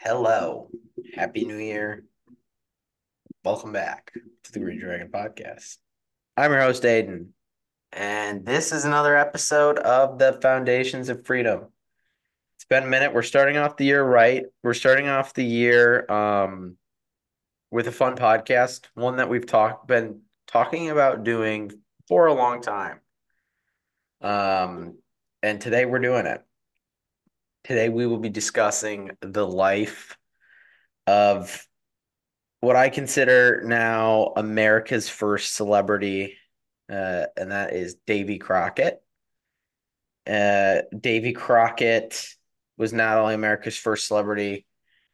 Hello. Happy New Year. Welcome back to the Green Dragon Podcast. I'm your host, Aiden, and this is another episode of the Foundations of Freedom. It's been a minute. We're starting off the year right. We're starting off the year um, with a fun podcast, one that we've talked been talking about doing for a long time. Um, and today we're doing it. Today we will be discussing the life of what I consider now America's first celebrity, uh, and that is Davy Crockett. Uh, Davy Crockett was not only America's first celebrity,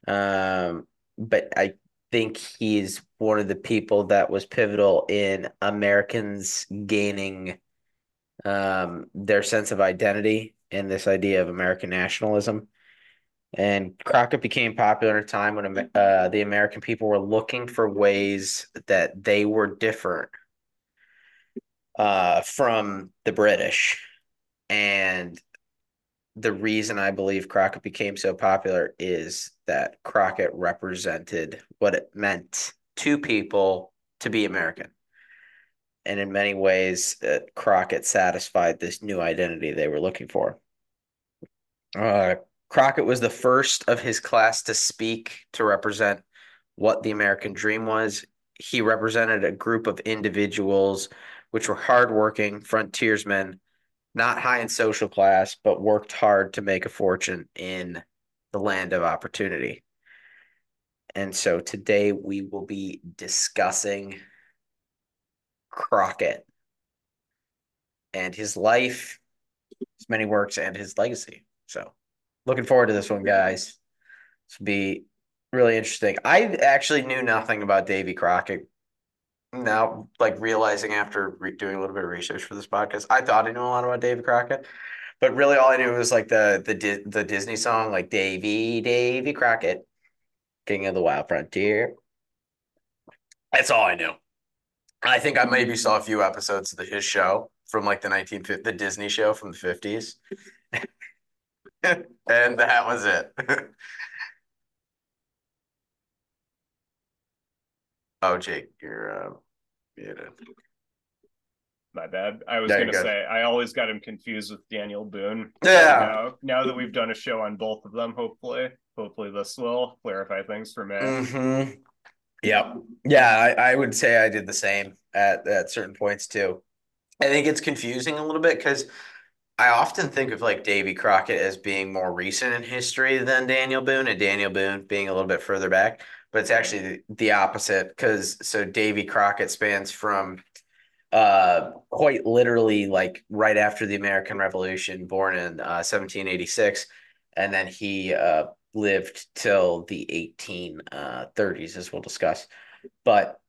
um, but I think he's one of the people that was pivotal in Americans gaining um, their sense of identity and this idea of American nationalism. And Crockett became popular at a time when uh, the American people were looking for ways that they were different uh, from the British. And the reason I believe Crockett became so popular is that Crockett represented what it meant to people to be American. And in many ways, uh, Crockett satisfied this new identity they were looking for. Uh, Crockett was the first of his class to speak to represent what the American dream was. He represented a group of individuals which were hardworking frontiersmen, not high in social class, but worked hard to make a fortune in the land of opportunity. And so today we will be discussing Crockett and his life, his many works, and his legacy. So, looking forward to this one, guys. This will be really interesting. I actually knew nothing about Davy Crockett. Now, like realizing after re- doing a little bit of research for this podcast, I thought I knew a lot about Davy Crockett, but really all I knew was like the the the Disney song, like Davy Davy Crockett, King of the Wild Frontier. That's all I knew. I think I maybe saw a few episodes of the, his show from like the 1950 the Disney show from the 50s. and that was it. oh, Jake, you're uh, muted. My bad. I was going to say, I always got him confused with Daniel Boone. Yeah. Now, now, that we've done a show on both of them, hopefully, hopefully this will clarify things for me. Mm-hmm. Yep. Yeah, I, I would say I did the same at, at certain points too. I think it's confusing a little bit because I often think of like Davy Crockett as being more recent in history than Daniel Boone, and Daniel Boone being a little bit further back. But it's actually the, opposite because so Davy Crockett spans from uh quite literally like right after the American Revolution, born in uh, 1786, and then he uh lived till the 1830s, uh, as we'll discuss. But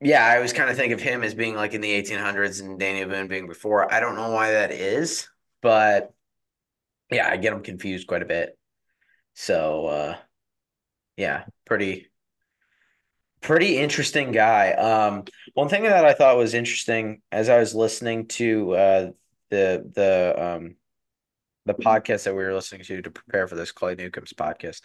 yeah, I always kind of think of him as being like in the 1800s and Daniel Boone being before. I don't know why that is, but yeah, I get him confused quite a bit. So, uh, yeah, pretty, pretty interesting guy. Um, one thing that I thought was interesting as I was listening to uh, the the um, the podcast that we were listening to to prepare for this, Clay Newcomb's podcast.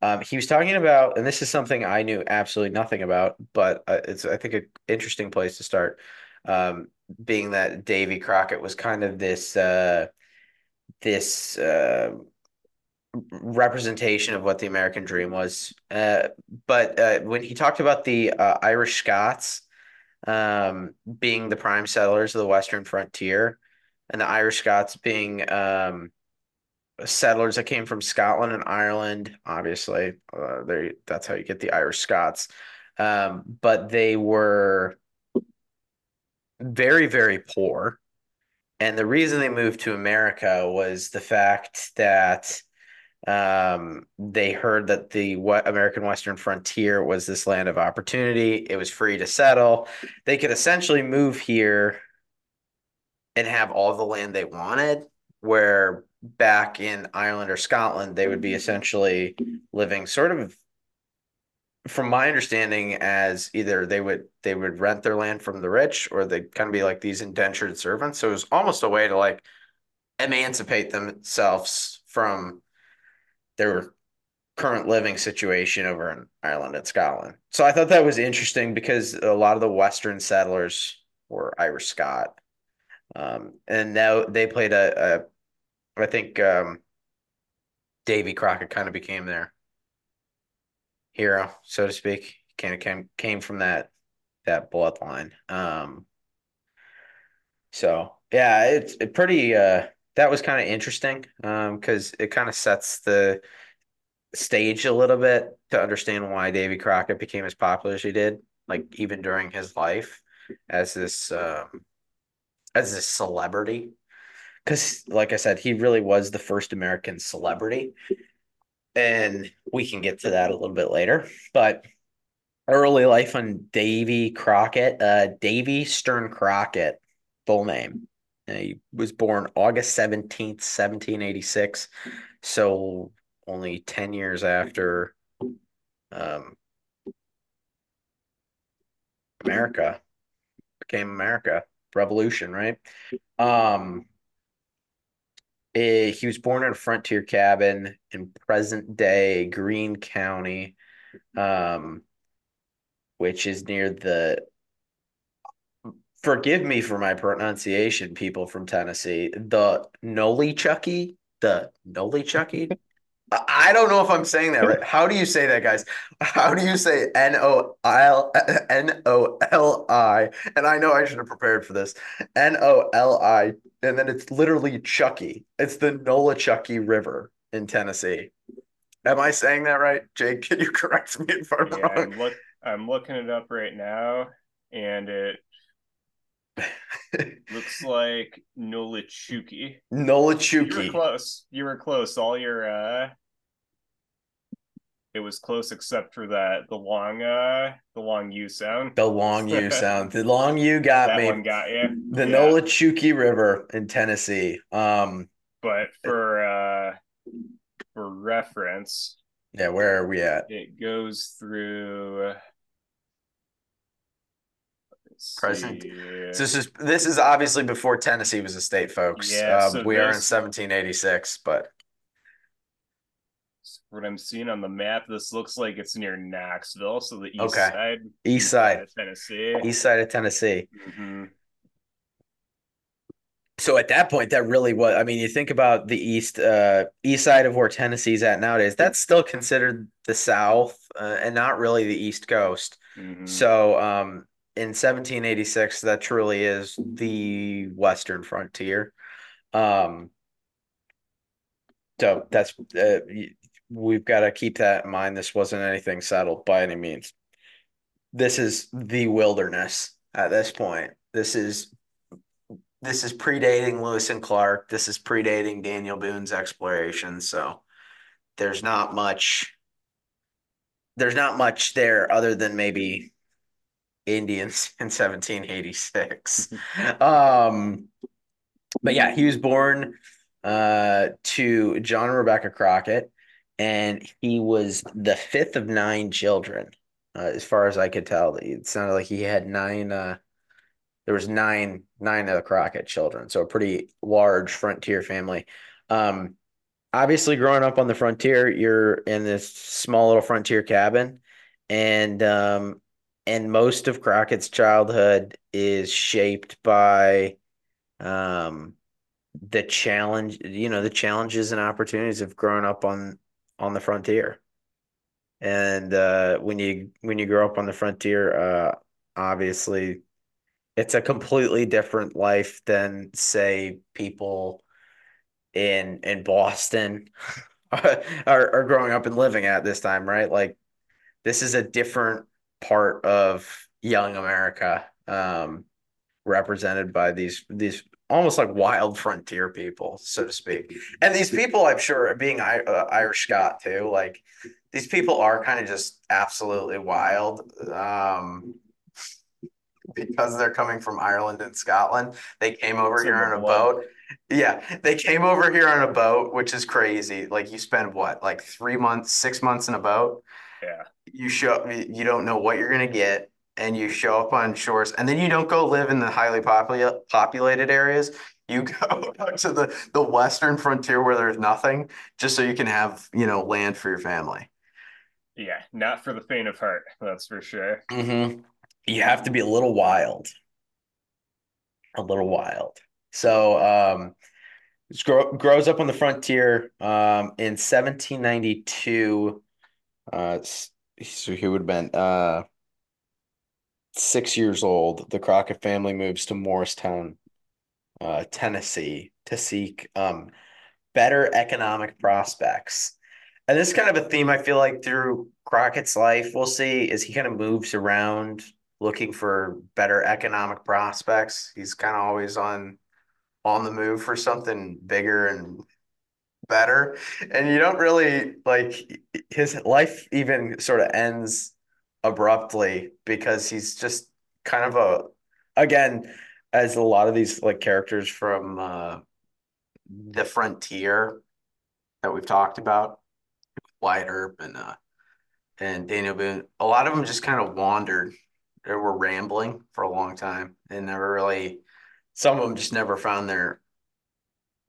Um, he was talking about, and this is something I knew absolutely nothing about, but uh, it's I think an interesting place to start. Um, being that Davy Crockett was kind of this uh, this uh, representation of what the American dream was. Uh, but uh, when he talked about the uh, Irish Scots um, being the prime settlers of the Western frontier, and the Irish Scots being um, settlers that came from Scotland and Ireland. Obviously, uh, they that's how you get the Irish Scots. Um, but they were very very poor, and the reason they moved to America was the fact that um, they heard that the what American Western frontier was this land of opportunity. It was free to settle. They could essentially move here and have all the land they wanted. Where back in Ireland or Scotland, they would be essentially living sort of from my understanding as either they would they would rent their land from the rich or they'd kind of be like these indentured servants. So it was almost a way to like emancipate themselves from their current living situation over in Ireland and Scotland. So I thought that was interesting because a lot of the Western settlers were Irish Scot. Um, and now they played a, a I think um, Davy Crockett kind of became their hero, so to speak. Kind of came came from that that bloodline. Um, so yeah, it's it pretty. Uh, that was kind of interesting because um, it kind of sets the stage a little bit to understand why Davy Crockett became as popular as he did, like even during his life as this um, as this celebrity. Because, like I said, he really was the first American celebrity, and we can get to that a little bit later. But early life on Davy Crockett, uh, Davy Stern Crockett, full name. He was born August 17th, 1786. So only 10 years after um, America became America, revolution, right? Um, eh, he was born in a frontier cabin in present day Greene County, um, which is near the. Forgive me for my pronunciation, people from Tennessee. The Nolichucky, the Nolichucky I don't know if I'm saying that right. How do you say that, guys? How do you say N O L N O L I? And I know I should have prepared for this. N O L I, and then it's literally Chucky. It's the Nolichucky River in Tennessee. Am I saying that right, Jake? Can you correct me if I'm yeah, wrong? I'm, look, I'm looking it up right now, and it Looks like Nolichuki. Nolichuki. You were close. You were close. All your uh it was close except for that the long uh the long U sound. The long U sound. The long U got that me. One got you. The yeah. Nolichucky River in Tennessee. Um but for uh for reference. Yeah, where are we at? It goes through present. So this is this is obviously before Tennessee was a state, folks. Yeah, um, so we are in 1786, but what I'm seeing on the map, this looks like it's near Knoxville, so the east okay. side, east side of Tennessee, east side of Tennessee. Mm-hmm. So at that point, that really was. I mean, you think about the east, uh, east side of where Tennessee's at nowadays. That's still considered the South, uh, and not really the East Coast. Mm-hmm. So, um, in 1786, that truly is the Western frontier. Um, so that's uh, we've got to keep that in mind. This wasn't anything settled by any means. This is the wilderness at this point. This is this is predating Lewis and Clark. This is predating Daniel Boone's exploration. So there's not much there's not much there other than maybe Indians in 1786. um but yeah, he was born uh to John and Rebecca Crockett and he was the fifth of nine children, uh, as far as I could tell. It sounded like he had nine. Uh, there was nine nine of the Crockett children, so a pretty large frontier family. Um, obviously, growing up on the frontier, you're in this small little frontier cabin, and um, and most of Crockett's childhood is shaped by um the challenge you know the challenges and opportunities of growing up on on the frontier. And uh, when you when you grow up on the frontier, uh, obviously, it's a completely different life than say people in in Boston are, are growing up and living at this time, right? Like this is a different part of young America, um, represented by these these almost like wild frontier people, so to speak. And these people, I'm sure, being uh, Irish Scot too, like these people are kind of just absolutely wild. Um, because they're coming from Ireland and Scotland, they came over it's here on a boat. Yeah, they came over here on a boat, which is crazy. Like you spend what, like three months, six months in a boat. Yeah. You show you don't know what you're gonna get and you show up on shores and then you don't go live in the highly popul- populated areas you go to the the western frontier where there's nothing just so you can have you know land for your family Yeah, not for the faint of heart, that's for sure. Mm-hmm. You have to be a little wild. A little wild. So um grow, grows up on the frontier um in 1792 uh so he would have been uh six years old. The Crockett family moves to Morristown, uh, Tennessee to seek um better economic prospects. And this is kind of a theme I feel like through Crockett's life, we'll see is he kind of moves around looking for better economic prospects. He's kind of always on on the move for something bigger and better. And you don't really like his life even sort of ends abruptly because he's just kind of a again as a lot of these like characters from uh the frontier that we've talked about Wyatt Earp and uh and Daniel Boone a lot of them just kind of wandered they were rambling for a long time and never really some of them just never found their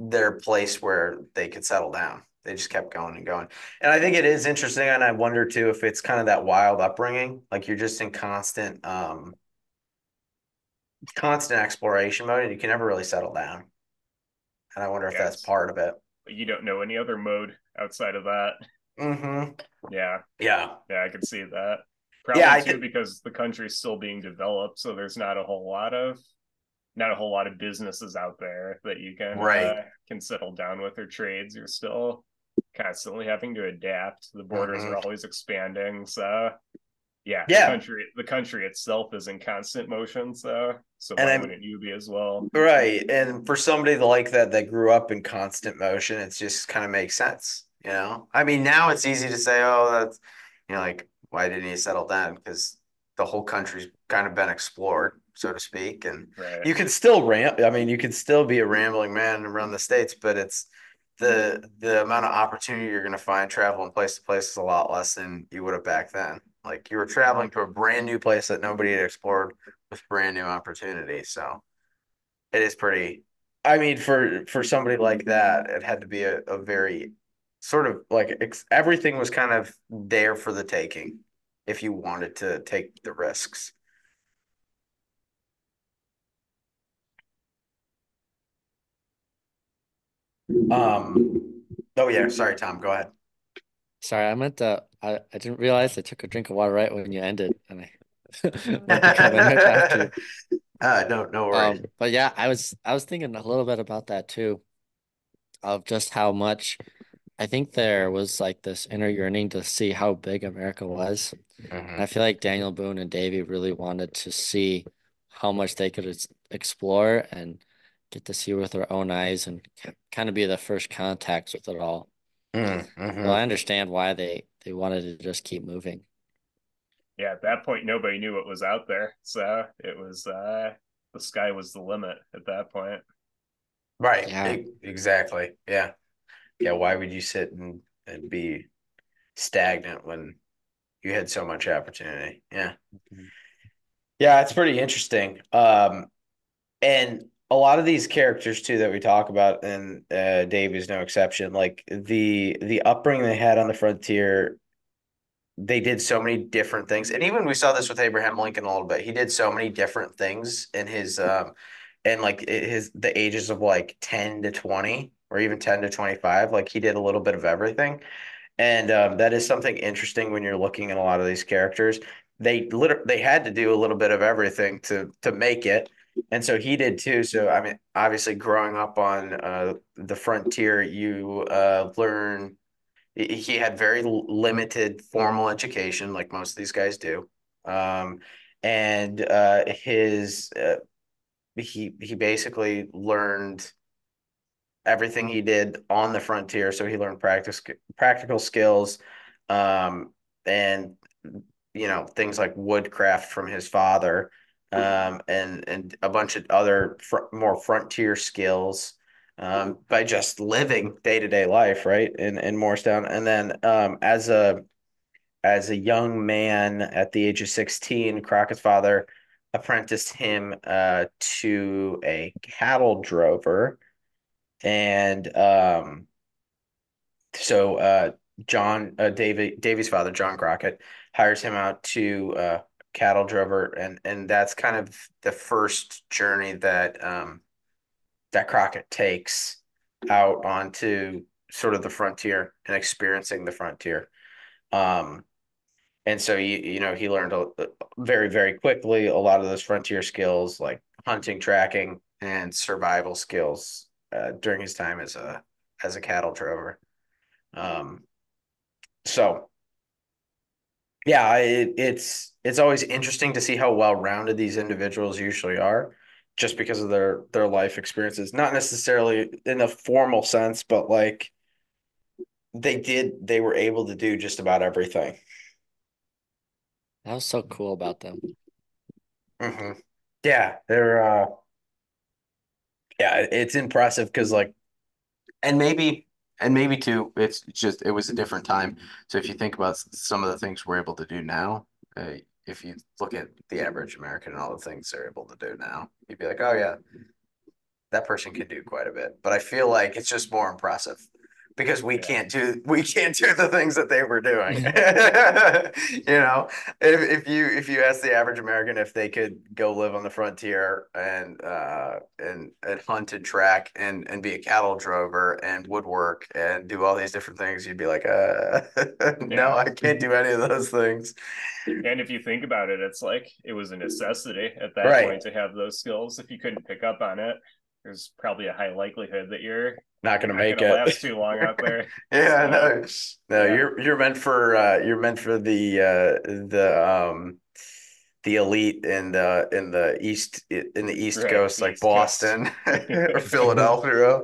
their place where they could settle down. They just kept going and going. And I think it is interesting. And I wonder too if it's kind of that wild upbringing, like you're just in constant um constant exploration mode and you can never really settle down. And I wonder if yes. that's part of it. You don't know any other mode outside of that. Mm-hmm. Yeah. Yeah. Yeah, I can see that. Probably yeah, too, because the country's still being developed, so there's not a whole lot of not a whole lot of businesses out there that you can right. uh, can settle down with or trades. You're still constantly having to adapt. The borders mm-hmm. are always expanding. So yeah, yeah. The country the country itself is in constant motion. So so why and wouldn't you be as well? Right. And for somebody like that that grew up in constant motion, it just kind of makes sense. You know, I mean, now it's easy to say, oh, that's you know, like why didn't he settle down? Because the whole country's kind of been explored so to speak. And right. you can still ramp. I mean, you can still be a rambling man and run the states, but it's the the amount of opportunity you're going to find traveling place to place is a lot less than you would have back then. Like you were traveling to a brand new place that nobody had explored with brand new opportunity. So it is pretty. I mean, for for somebody like that, it had to be a, a very sort of like ex, everything was kind of there for the taking if you wanted to take the risks. Um, oh yeah, sorry, Tom. Go ahead. Sorry, I meant to. I, I didn't realize I took a drink of water right when you ended, and I. uh, no, no worries. Um, but yeah, I was I was thinking a little bit about that too, of just how much I think there was like this inner yearning to see how big America was. Mm-hmm. I feel like Daniel Boone and Davy really wanted to see how much they could explore and get to see with our own eyes and kind of be the first contacts with it all. Mm-hmm. Well, I understand why they they wanted to just keep moving. Yeah, at that point, nobody knew what was out there, so it was uh the sky was the limit at that point. Right. Yeah. exactly. Yeah. Yeah. Why would you sit and and be stagnant when you had so much opportunity? Yeah. Mm-hmm. Yeah, it's pretty interesting. Um, and a lot of these characters too that we talk about, and uh, Dave is no exception. Like the the upbringing they had on the frontier, they did so many different things, and even we saw this with Abraham Lincoln a little bit. He did so many different things in his um, and like his the ages of like ten to twenty, or even ten to twenty five. Like he did a little bit of everything, and um, that is something interesting when you're looking at a lot of these characters. They literally they had to do a little bit of everything to to make it and so he did too. So I mean, obviously, growing up on uh, the frontier, you uh, learn. He had very limited formal education, like most of these guys do, um, and uh, his uh, he he basically learned everything he did on the frontier. So he learned practice practical skills, um, and you know things like woodcraft from his father um, and and a bunch of other fr- more frontier skills um, by just living day to day life, right? In in Morristown, and then um, as a as a young man at the age of sixteen, Crockett's father apprenticed him uh, to a cattle drover, and um, so uh, John uh, Davy Davy's father, John Crockett, hires him out to uh, cattle drover, and and that's kind of the first journey that um, that Crockett takes out onto sort of the frontier and experiencing the frontier. Um, and so you you know he learned a, very very quickly a lot of those frontier skills like hunting, tracking, and survival skills uh, during his time as a as a cattle drover. Um, so yeah, it, it's it's always interesting to see how well rounded these individuals usually are, just because of their their life experiences. Not necessarily in a formal sense, but like they did, they were able to do just about everything. That was so cool about them. Mm-hmm. Yeah, they're uh yeah, it's impressive because like and maybe and maybe too it's just it was a different time. So if you think about some of the things we're able to do now, uh, if you look at the average American and all the things they're able to do now, you'd be like, oh yeah, that person can do quite a bit. But I feel like it's just more impressive because we yeah. can't do we can't do the things that they were doing. you know, if, if you if you ask the average American if they could go live on the frontier and uh and and hunt and track and and be a cattle drover and woodwork and do all these different things, you'd be like, uh no, I can't do any of those things. And if you think about it, it's like it was a necessity at that right. point to have those skills. If you couldn't pick up on it, there's probably a high likelihood that you're not going to make gonna it last too long out there. yeah, so, no, no, yeah. you're you're meant for uh, you're meant for the uh, the um the elite in the in the east in the East right, Coast, like Boston or Philadelphia.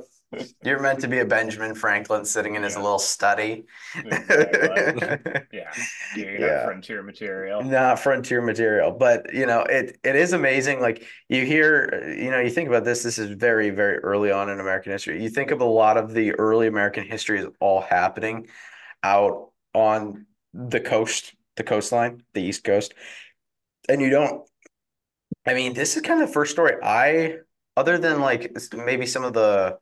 You're meant to be a Benjamin Franklin sitting in his yeah. little study. yeah. You're yeah. frontier material. Not frontier material. But you know, it it is amazing. Like you hear, you know, you think about this, this is very, very early on in American history. You think of a lot of the early American history is all happening out on the coast, the coastline, the East Coast. And you don't I mean, this is kind of the first story I other than like maybe some of the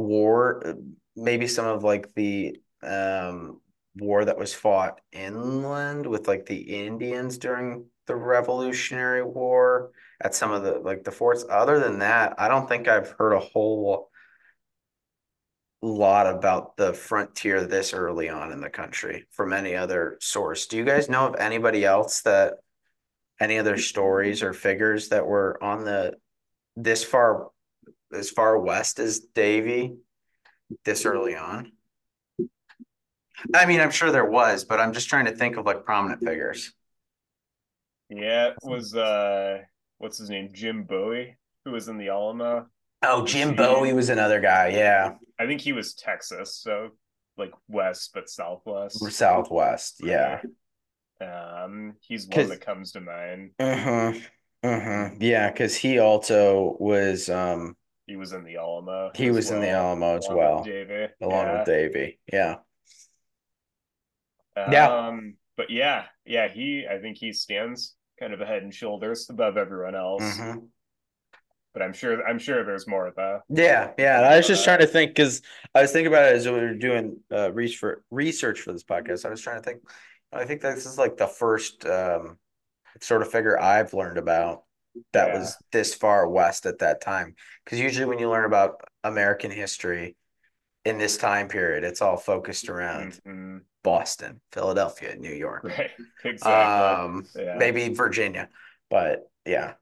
war, maybe some of like the um, war that was fought inland with like the Indians during the Revolutionary War at some of the like the forts. Other than that, I don't think I've heard a whole lot about the frontier this early on in the country from any other source. Do you guys know of anybody else that any other stories or figures that were on the this far as far west as Davy this early on? I mean, I'm sure there was, but I'm just trying to think of like prominent figures. Yeah, it was uh what's his name? Jim Bowie, who was in the Alamo. Oh, Jim Bowie was another guy, yeah. I think he was Texas, so like west but southwest. Southwest, yeah. Um, he's one that comes to mind. Uh-huh. Uh-huh. Yeah, because he also was um he was in the Alamo. He was well, in the Alamo as well. Davy. Along yeah. with Davy. Yeah. Um, yeah. But yeah, yeah, he I think he stands kind of a head and shoulders above everyone else. Mm-hmm. But I'm sure I'm sure there's more of that. Yeah, yeah. I was just trying to think because I was thinking about it as we were doing uh, research for research for this podcast. I was trying to think. I think this is like the first um, sort of figure I've learned about that yeah. was this far west at that time. Because usually when you learn about American history in this time period, it's all focused around mm-hmm. Boston, Philadelphia, New York, right? Exactly. Um, yeah. maybe Virginia, but yeah,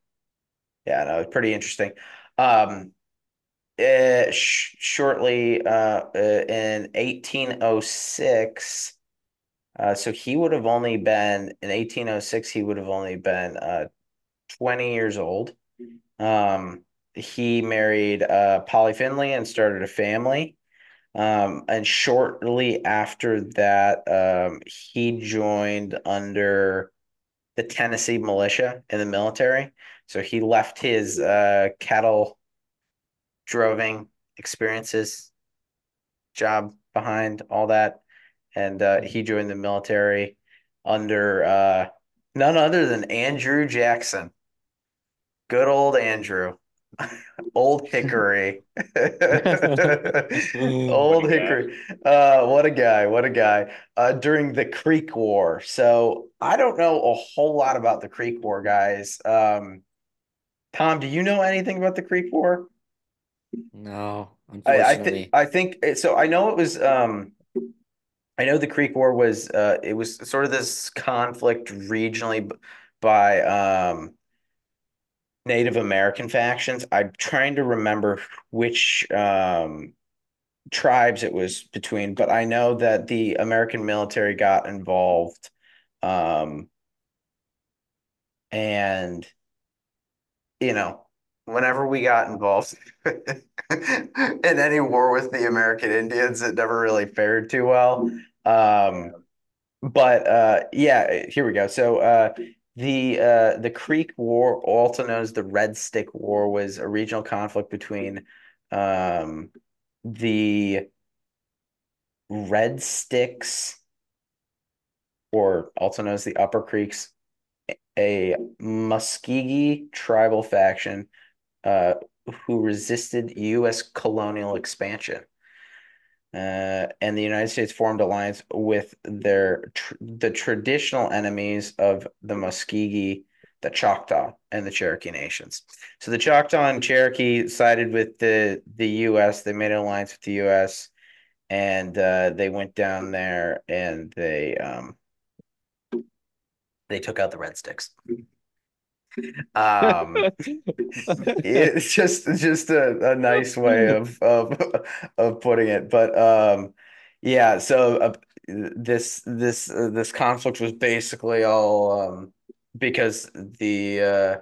yeah, no, it's pretty interesting. Um, uh, sh- shortly uh, uh, in 1806 uh, so he would have only been in 1806 he would have only been uh 20 years old. Um, he married uh, Polly Finley and started a family. Um, and shortly after that, um, he joined under the Tennessee militia in the military. So he left his uh, cattle droving experiences, job behind, all that. And uh, he joined the military under uh, none other than Andrew Jackson. Good old Andrew. Old Hickory. Old Hickory. Uh, what a guy. What a guy. Uh, during the Creek War. So I don't know a whole lot about the Creek War, guys. Um, Tom, do you know anything about the Creek War? No, I, I think I think so. I know it was um I know the Creek War was uh it was sort of this conflict regionally by um Native American factions. I'm trying to remember which um, tribes it was between, but I know that the American military got involved. Um, and, you know, whenever we got involved in any war with the American Indians, it never really fared too well. Um, but uh, yeah, here we go. So uh, the uh, the Creek War, also known as the Red Stick War, was a regional conflict between um, the Red Sticks, or also known as the Upper Creeks, a Muskogee tribal faction uh, who resisted U.S. colonial expansion uh, and the United States formed alliance with their tr the traditional enemies of the Muskogee, the Choctaw, and the Cherokee nations. So the Choctaw and Cherokee sided with the the U.S. They made an alliance with the U.S. and uh, they went down there and they um, they took out the Red Sticks. Um, it's just just a, a nice way of of of putting it. But um, yeah, so uh, this this uh, this conflict was basically all um, because the uh,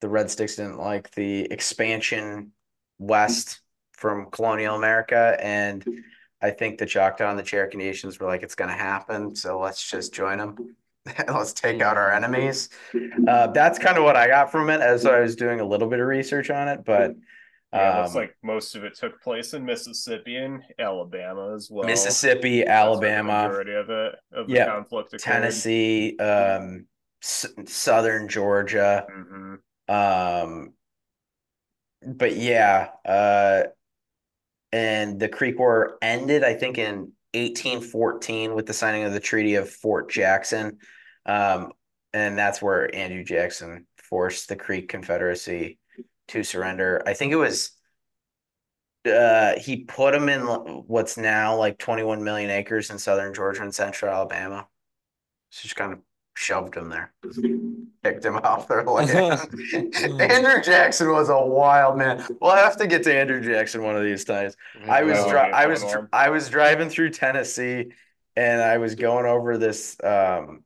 the Red Sticks didn't like the expansion west from colonial America, and I think the Choctaw and the Cherokee nations were like, "It's going to happen, so let's just join them." let's take out our enemies. Uh, that's kind of what I got from it as I was doing a little bit of research on it, but yeah, looks um, like most of it took place in Mississippi and Alabama as well. Mississippi, Alabama, majority of it of yeah, conflict occurred. Tennessee, um, s- southern Georgia, mm-hmm. um, but yeah, uh, and the Creek War ended, I think, in 1814 with the signing of the Treaty of Fort Jackson. Um, and that's where Andrew Jackson forced the Creek Confederacy to surrender. I think it was uh, he put them in what's now like 21 million acres in southern Georgia and central Alabama. So just kind of shoved them there, kicked them off their land. Andrew Jackson was a wild man. We'll have to get to Andrew Jackson one of these times. I was dri- I was I was driving through Tennessee, and I was going over this um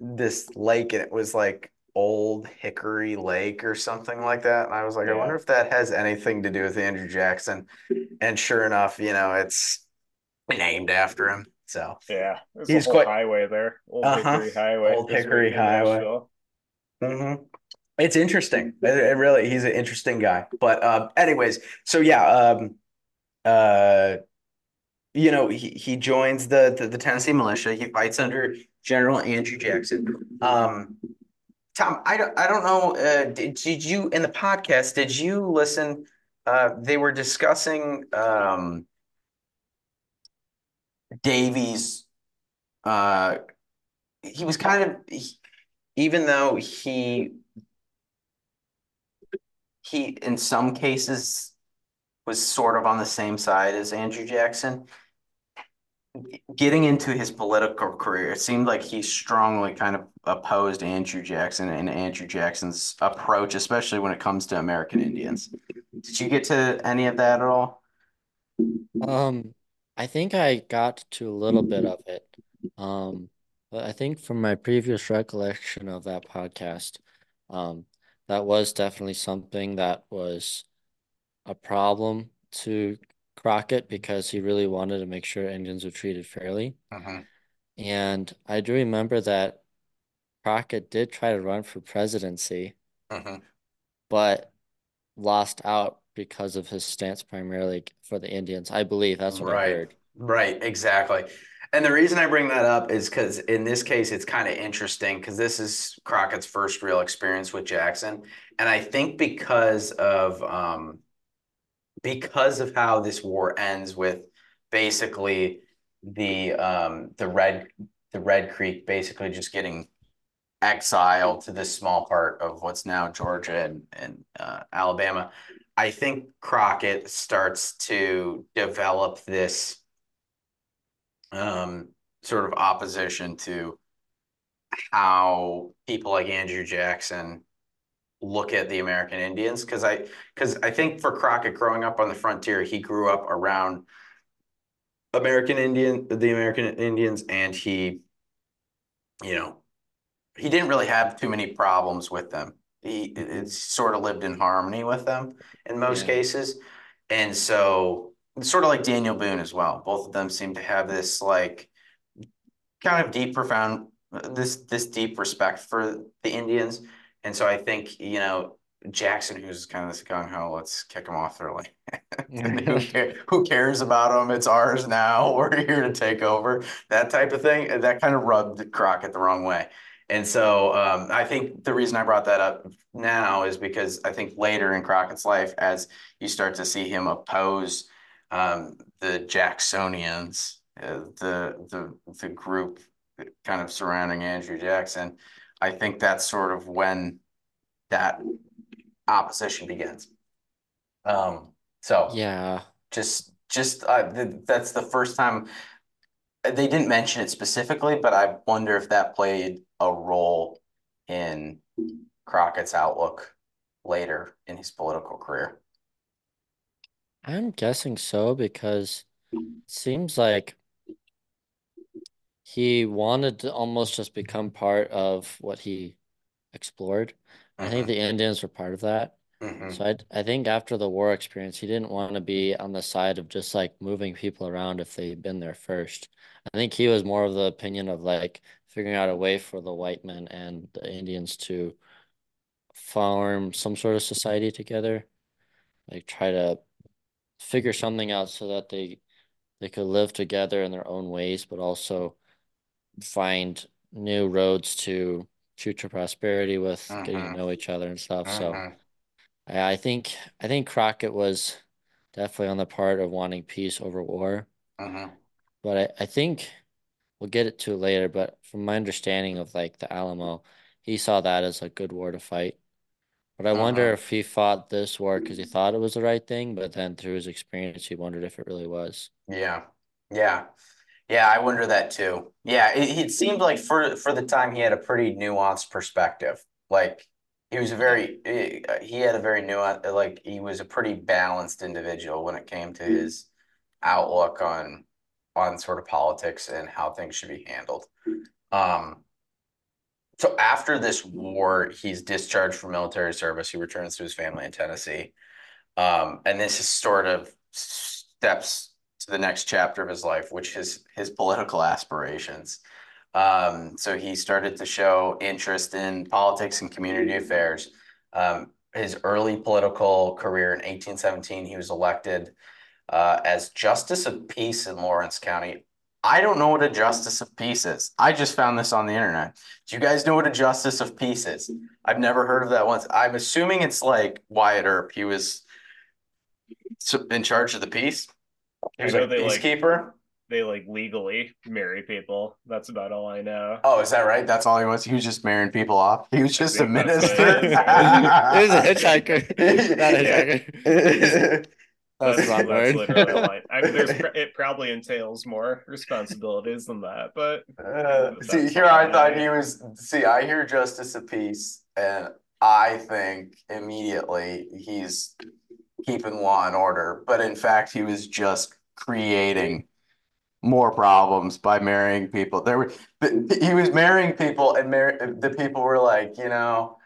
this lake and it was like old Hickory Lake or something like that. And I was like, yeah. I wonder if that has anything to do with Andrew Jackson. And sure enough, you know, it's named after him. So yeah, he's quite highway there, Old uh-huh. Hickory Highway, Old Hickory Highway. Mm-hmm. It's interesting. It, it, really, he's an interesting guy. But uh, anyways, so yeah, um, uh, you know, he, he joins the, the, the Tennessee militia. He fights under General Andrew Jackson. Um, Tom, I don't, I don't know. Uh, did, did you in the podcast? Did you listen? Uh, they were discussing um, Davy's. Uh, he was kind of, he, even though he he in some cases was sort of on the same side as Andrew Jackson getting into his political career, it seemed like he strongly kind of opposed Andrew Jackson and Andrew Jackson's approach, especially when it comes to American Indians. Did you get to any of that at all? Um, I think I got to a little bit of it. Um, but I think from my previous recollection of that podcast, um, that was definitely something that was a problem to Crockett because he really wanted to make sure Indians were treated fairly. Uh-huh. And I do remember that Crockett did try to run for presidency, uh-huh. but lost out because of his stance primarily for the Indians. I believe that's what right. I heard. Right, exactly. And the reason I bring that up is because in this case, it's kind of interesting because this is Crockett's first real experience with Jackson. And I think because of um, because of how this war ends with basically the um, the red the Red Creek basically just getting exiled to this small part of what's now Georgia and, and uh, Alabama. I think Crockett starts to develop this um, sort of opposition to how people like Andrew Jackson look at the American Indians because I because I think for Crockett growing up on the frontier, he grew up around American Indian the American Indians and he you know he didn't really have too many problems with them. He it, sort of lived in harmony with them in most yeah. cases. And so sort of like Daniel Boone as well. Both of them seem to have this like kind of deep, profound this this deep respect for the Indians. And so I think, you know, Jackson, who's kind of this gung ho, let's kick him off early. who, care, who cares about him? It's ours now. We're here to take over. That type of thing. That kind of rubbed Crockett the wrong way. And so um, I think the reason I brought that up now is because I think later in Crockett's life, as you start to see him oppose um, the Jacksonians, uh, the the the group kind of surrounding Andrew Jackson, I think that's sort of when that opposition begins. Um, so yeah, just just uh, th- that's the first time they didn't mention it specifically, but I wonder if that played a role in Crockett's outlook later in his political career. I'm guessing so because it seems like he wanted to almost just become part of what he explored. I think mm-hmm. the Indians were part of that. Mm-hmm. So I I think after the war experience, he didn't want to be on the side of just like moving people around if they'd been there first. I think he was more of the opinion of like figuring out a way for the white men and the Indians to form some sort of society together, like try to figure something out so that they they could live together in their own ways, but also find new roads to future prosperity with mm-hmm. getting to mm-hmm. know each other and stuff. Mm-hmm. So I, I think I think Crockett was definitely on the part of wanting peace over war. Mm-hmm. But I, I think we'll get it to later, but from my understanding of like the Alamo, he saw that as a good war to fight. But I wonder uh-huh. if he fought this war because he thought it was the right thing, but then through his experience, he wondered if it really was. Yeah, yeah, yeah. I wonder that too. Yeah, it, it seemed like for for the time he had a pretty nuanced perspective. Like he was a very he had a very nuanced like he was a pretty balanced individual when it came to his outlook on on sort of politics and how things should be handled. Um, so after this war, he's discharged from military service. He returns to his family in Tennessee. Um, and this is sort of steps to the next chapter of his life, which is his political aspirations. Um, so he started to show interest in politics and community affairs. Um, his early political career in 1817, he was elected uh, as Justice of Peace in Lawrence County. I don't know what a Justice of Peace is. I just found this on the internet. Do you guys know what a Justice of Peace is? I've never heard of that once. I'm assuming it's like Wyatt Earp. He was in charge of the peace. He was like peacekeeper. Like, they like legally marry people. That's about all I know. Oh, is that right? That's all he was. He was just marrying people off. He was just a minister. he was a hitchhiker. Not a hitchhiker. That's, that's, that's literally I mean, there's it probably entails more responsibilities than that, but uh, see, here I thought he was. See, I hear justice of peace, and I think immediately he's keeping law and order, but in fact, he was just creating more problems by marrying people. There were he was marrying people, and mar- the people were like, you know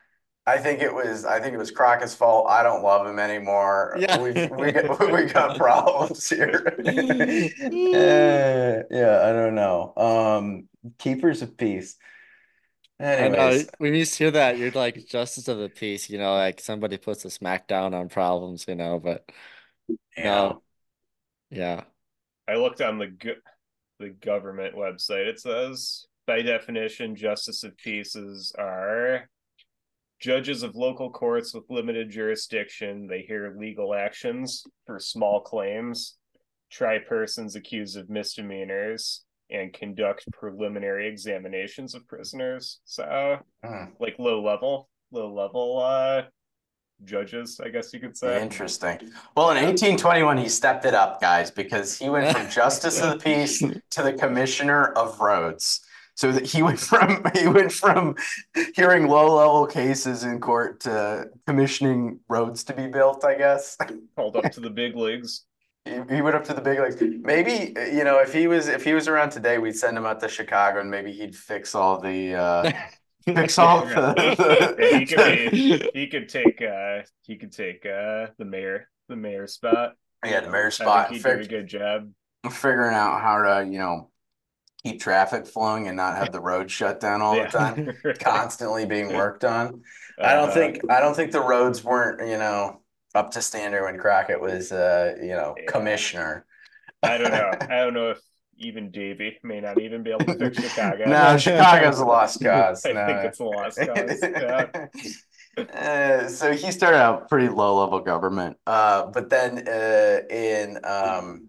I think it was I think it was Crockett's fault. I don't love him anymore. Yeah. we we got, we got problems here. uh, yeah, I don't know. Um keepers of peace. Anyways. when you hear that, you're like justice of the peace, you know, like somebody puts a smackdown on problems, you know, but yeah. No, yeah. I looked on the go- the government website. It says, by definition, justice of peaces are judges of local courts with limited jurisdiction. They hear legal actions for small claims, try persons accused of misdemeanors, and conduct preliminary examinations of prisoners. So, hmm. like low level, low level uh, judges, I guess you could say. Interesting. Well, in 1821, he stepped it up, guys, because he went from justice of the peace to the commissioner of roads. So that he went from he went from hearing low level cases in court to commissioning roads to be built. I guess called up to the big leagues. He, he went up to the big leagues. Maybe you know if he was if he was around today, we'd send him out to Chicago and maybe he'd fix all the. Uh, fix all the, yeah, he could be, he could take uh he could take uh the mayor the mayor spot. Yeah, the mayor spot. he did a good job figuring out how to you know keep traffic flowing and not have the road shut down all yeah. the time, constantly being worked on. Uh, I don't uh, think I don't think the roads weren't you know up to standard when Crockett was uh you know yeah. commissioner. I don't know. I don't know if even Davy may not even be able to fix Chicago. no, Chicago's a lost cause. I no. think it's a lost cause. Yeah. Uh, so he started out pretty low level government, uh, but then uh, in um,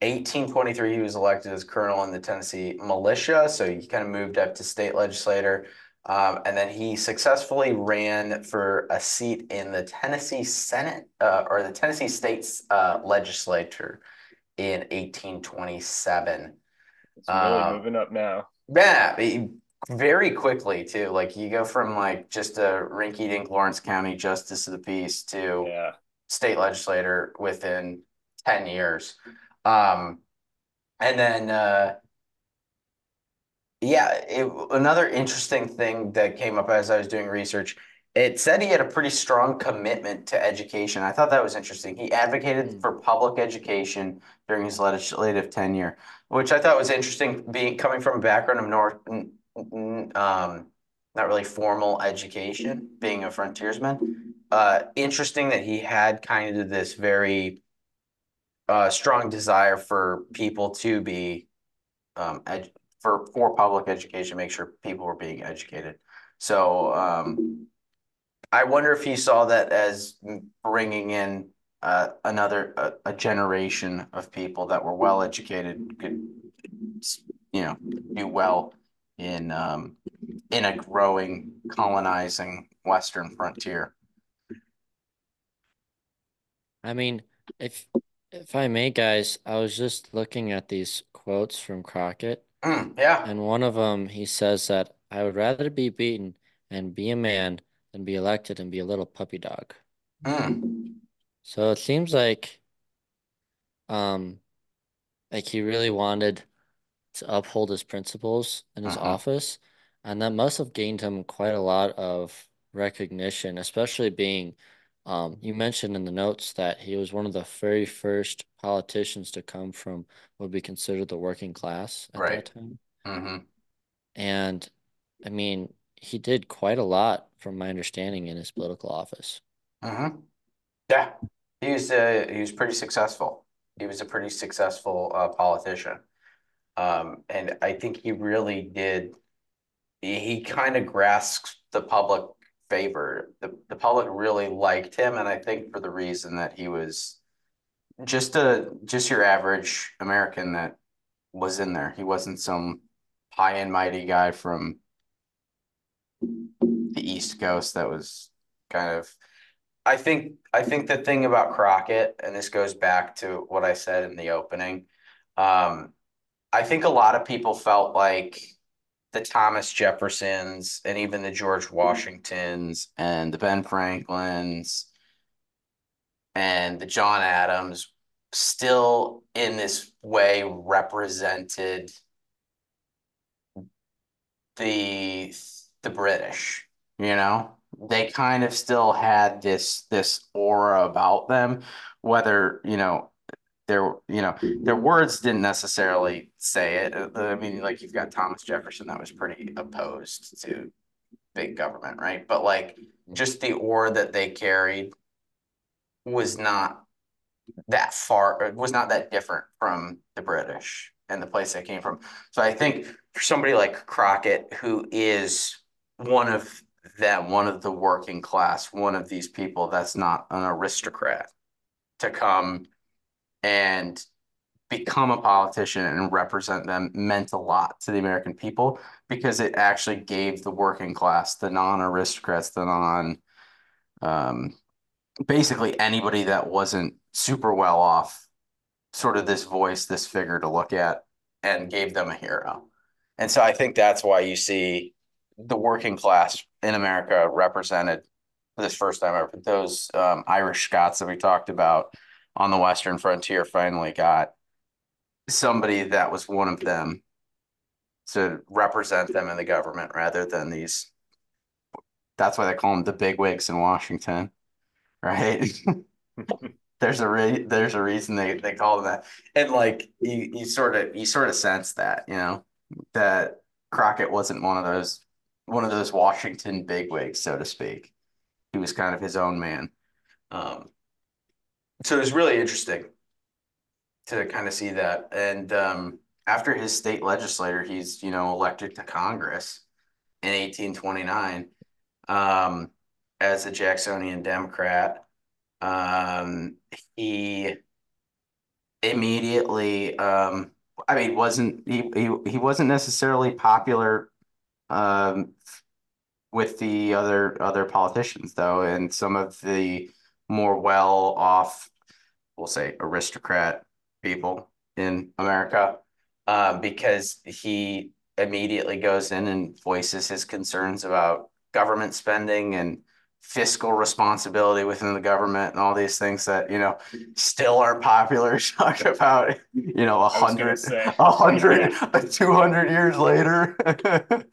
1823 he was elected as colonel in the Tennessee militia, so he kind of moved up to state legislator. Um, and then he successfully ran for a seat in the Tennessee Senate uh, or the Tennessee State's uh, legislature in 1827. It's really um, moving up now. Yeah, very quickly too. Like you go from like just a rinky-dink Lawrence County justice of the peace to yeah. state legislator within 10 years. Um, and then uh, yeah, it, another interesting thing that came up as I was doing research it said he had a pretty strong commitment to education. I thought that was interesting. He advocated mm. for public education during his legislative tenure, which I thought was interesting. Being coming from a background of North, um, not really formal education, being a frontiersman. Uh, interesting that he had kind of this very uh, strong desire for people to be um, for for public education, make sure people were being educated. So um, I wonder if he saw that as bringing in uh, another a, a, generation of people that were well educated, could you know do well in um, in a growing colonizing Western frontier. I mean, if if I may, guys, I was just looking at these quotes from Crockett. Mm, yeah. And one of them, he says that I would rather be beaten and be a man than be elected and be a little puppy dog. Mm. So it seems like um like he really wanted to uphold his principles in his uh-huh. office and that must have gained him quite a lot of recognition, especially being um, you mentioned in the notes that he was one of the very first politicians to come from what would be considered the working class at right. that time. Mm-hmm. And I mean, he did quite a lot, from my understanding, in his political office. Mm-hmm. Yeah, he was uh, he was pretty successful. He was a pretty successful uh, politician, um, and I think he really did. He, he kind of grasped the public favor. The the public really liked him, and I think for the reason that he was just a just your average American that was in there. He wasn't some high and mighty guy from the East Coast that was kind of I think I think the thing about Crockett, and this goes back to what I said in the opening, um, I think a lot of people felt like the Thomas Jeffersons and even the George Washingtons and the Ben Franklins and the John Adams still in this way represented the the British, you know? They kind of still had this this aura about them, whether, you know, their you know their words didn't necessarily say it. Uh, I mean, like you've got Thomas Jefferson that was pretty opposed to big government, right? But like just the aura that they carried was not that far, was not that different from the British and the place they came from. So I think for somebody like Crockett, who is one of them, one of the working class, one of these people that's not an aristocrat, to come and become a politician and represent them meant a lot to the American people because it actually gave the working class, the non-aristocrats, the non, um, basically anybody that wasn't super well off, sort of this voice, this figure to look at, and gave them a hero. And so I think that's why you see the working class in America represented this first time ever. Those um, Irish Scots that we talked about on the Western frontier finally got somebody that was one of them to represent them in the government rather than these. That's why they call them the big wigs in Washington, right? there's a re- there's a reason they, they call them that, and like you you sort of you sort of sense that you know that Crockett wasn't one of those one of those Washington bigwigs, so to speak. He was kind of his own man. Um, so it was really interesting to kind of see that. And um, after his state legislator, he's you know elected to Congress in 1829 um, as a Jacksonian Democrat. Um, he immediately, um, I mean, wasn't he, he he wasn't necessarily popular um, with the other other politicians though, and some of the more well off, we'll say aristocrat people in America, uh, because he immediately goes in and voices his concerns about government spending and fiscal responsibility within the government and all these things that you know still aren't popular talk about you know a hundred a hundred two hundred years later.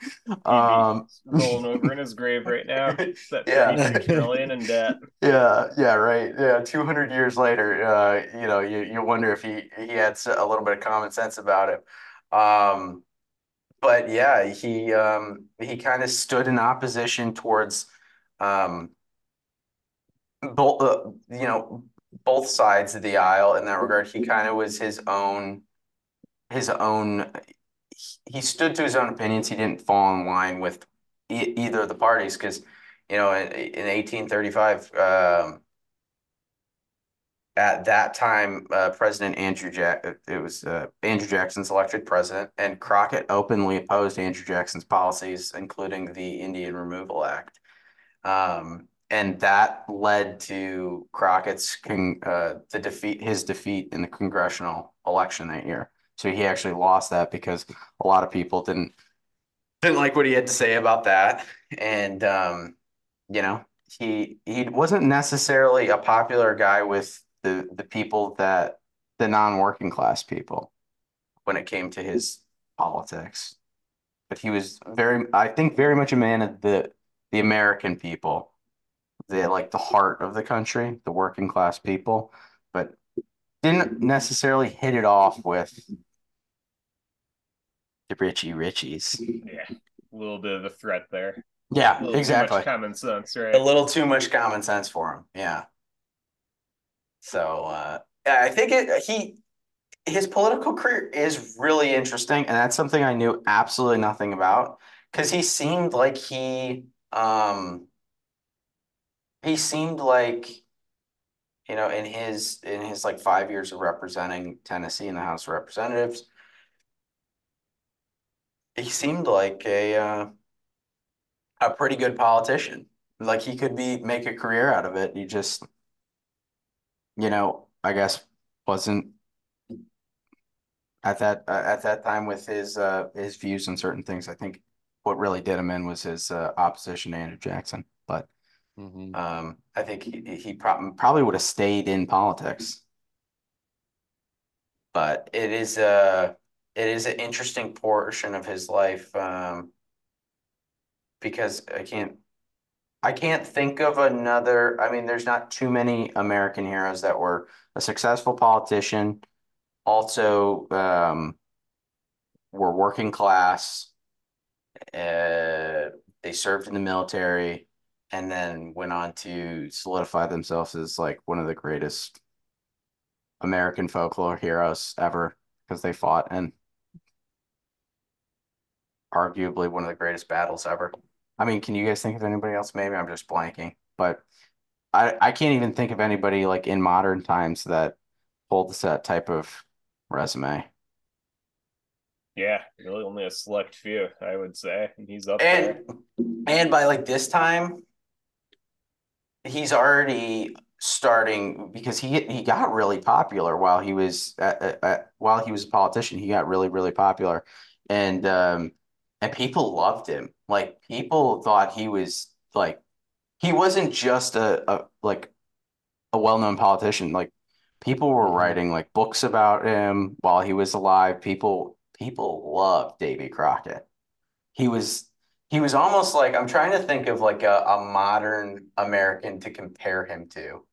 Um rolling over in his grave right now yeah. trillion in debt. Yeah yeah right. Yeah 200 years later uh you know you, you wonder if he he had a little bit of common sense about it. Um but yeah he um he kind of stood in opposition towards um, both uh, you know both sides of the aisle in that regard. He kind of was his own his own. He stood to his own opinions. He didn't fall in line with e either of the parties because you know in, in 1835. Um, at that time, uh, President Andrew Jack it was uh, Andrew Jackson's elected president, and Crockett openly opposed Andrew Jackson's policies, including the Indian Removal Act. Um, and that led to Crockett's con uh, the defeat his defeat in the congressional election that year. So he actually lost that because a lot of people didn't didn't like what he had to say about that, and um, you know he he wasn't necessarily a popular guy with the the people that the non-working class people when it came to his politics, but he was very I think very much a man of the the American people, the like the heart of the country, the working class people, but didn't necessarily hit it off with the Richie Richies. Yeah, a little bit of a threat there. Yeah, exactly. common sense, right? A little too much common sense for him. Yeah. So uh, I think it, he his political career is really interesting, and that's something I knew absolutely nothing about because he seemed like he um, he seemed like, you know, in his in his like five years of representing Tennessee in the House of Representatives, he seemed like a uh, a pretty good politician. Like he could be make a career out of it. He just, you know, I guess wasn't at that uh, at that time with his uh, his views on certain things. I think what really did him in was his uh, opposition to Andrew Jackson. But mm-hmm. um, I think he, he prob- probably would have stayed in politics. But it is a it is an interesting portion of his life um, because I can't I can't think of another. I mean, there's not too many American heroes that were a successful politician, also um, were working class, uh, they served in the military and then went on to solidify themselves as like one of the greatest American folklore heroes ever because they fought in arguably one of the greatest battles ever. I mean, can you guys think of anybody else? Maybe I'm just blanking, but I I can't even think of anybody like in modern times that holds that type of resume. Yeah, really only a select few, I would say. And he's up And there. and by like this time, he's already starting because he he got really popular while he was at, at, while he was a politician. He got really really popular, and um and people loved him. Like people thought he was like he wasn't just a, a like a well-known politician. Like people were Mhm. writing like books about him while he was alive. People people loved Davy Crockett. He was he was almost like I'm trying to think of like a, a modern American to compare him to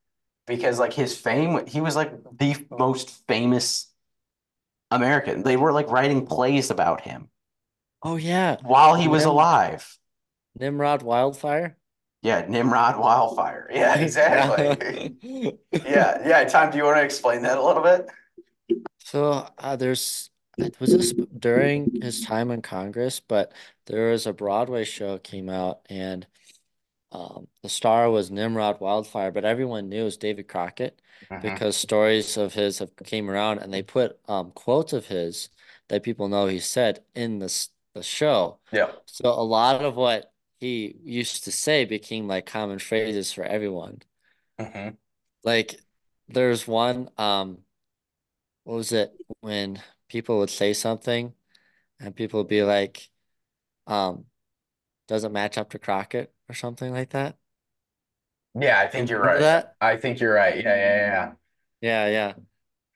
because like his fame, he was like the most famous American. They were like writing plays about him Oh yeah, while he was Nim- alive. Nimrod Wildfire. Yeah, Nimrod Wildfire. Yeah, exactly. Yeah, yeah. Tom, do you want to explain that a little bit? So uh, there's was this during his time in Congress, but there was a Broadway show came out and um, the star was Nimrod Wildfire, but everyone knew it was David Crockett because stories of his have came around and they put um, quotes of his that people know he said in this the show. Yeah. So a lot of what he used to say became like common phrases for everyone. Mhm. Like there's one um what was it when people would say something and people would be like um doesn't match up to Crockett or something like that? Yeah, I think you're Remember right. that? I think you're right. Yeah, yeah, Yeah, yeah. Yeah.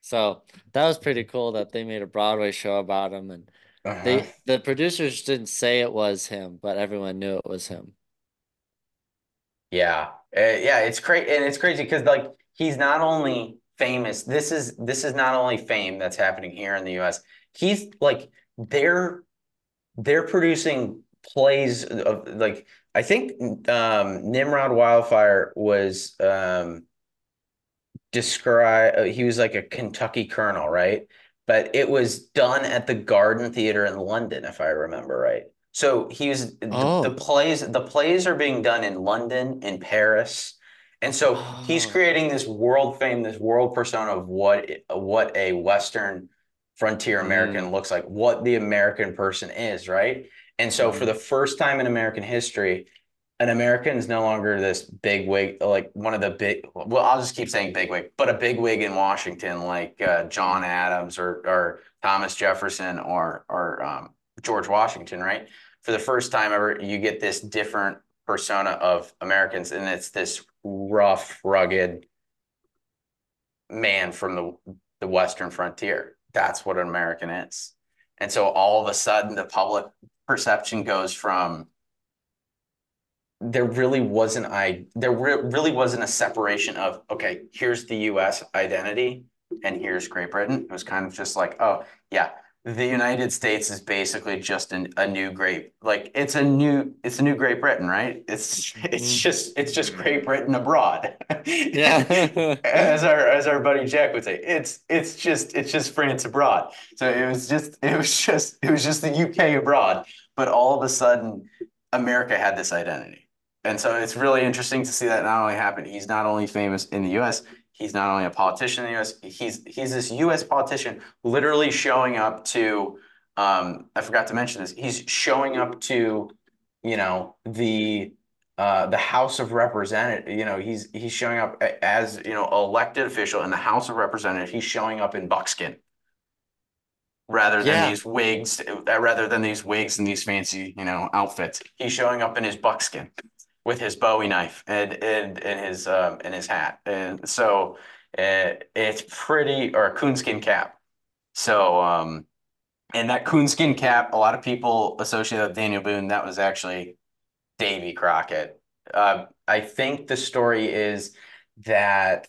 So that was pretty cool that they made a Broadway show about him and. Uh-huh. they the producers didn't say it was him, but everyone knew it was him. Yeah. Uh, yeah, it's crazy and it's crazy because like he's not only famous, this is this is not only fame that's happening here in the US. He's like they're they're producing plays of like I think um Nimrod Wildfire was um describe uh, he was like a Kentucky colonel, right? But it was done at the Garden Theater in London, if I remember right. So he was the, Oh. the plays the plays are being done in London, in Paris. And so he's Oh. creating this world fame, this world persona of what what a Western frontier American looks like, what the American person is, right? And so for Mhm. the first time in American history, an American is no longer this big wig, like one of the big, well, I'll just keep saying big wig, but a big wig in Washington, like uh, John Adams or or Thomas Jefferson or or um, George Washington, right? For the first time ever, you get this different persona of Americans, and it's this rough, rugged man from the the Western frontier. That's what an American is. And so all of a sudden, the public perception goes from there really wasn't I there re really wasn't a separation of okay, here's the US identity and here's Great Britain. It was kind of just like, oh yeah, the United States is basically just an, a new great like it's a new it's a new Great Britain, right? It's it's Mhm. just it's just Great Britain abroad. Yeah. As our as our buddy Jack would say, it's it's just it's just France abroad. So it was just it was just it was just the UK abroad. But all of a sudden, America had this identity. And so it's really interesting to see that not only happen, he's not only famous in the US, he's not only a politician in the US, he's he's this US politician literally showing up to um I forgot to mention this, he's showing up to, you know, the uh the House of Representatives, you know, he's he's showing up as, you know, elected official in the House of Representatives, he's showing up in buckskin rather than Yeah. these wigs, uh, rather than these wigs and these fancy, you know, outfits. He's showing up in his buckskin with his Bowie knife and and and his um and his hat. And so uh, it's pretty or a coonskin cap. So um and that coonskin cap, a lot of people associate with Daniel Boone. That was actually Davy Crockett. Uh, I think the story is that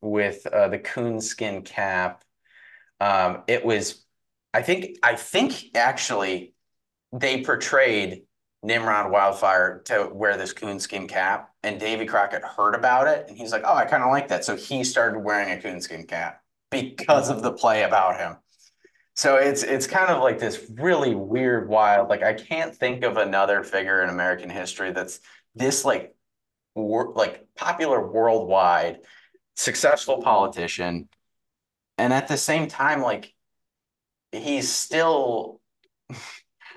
with uh, the coonskin cap, um, it was. I think. I think actually, they portrayed Nimrod Wildfire to wear this coonskin cap, and Davy Crockett heard about it, and he's like, "Oh, I kind of like that." So he started wearing a coonskin cap. because of the play about him. So it's it's kind of like this really weird, wild. Like I can't think of another figure in American history that's this like wor- like popular worldwide, successful politician, and at the same time, like he's still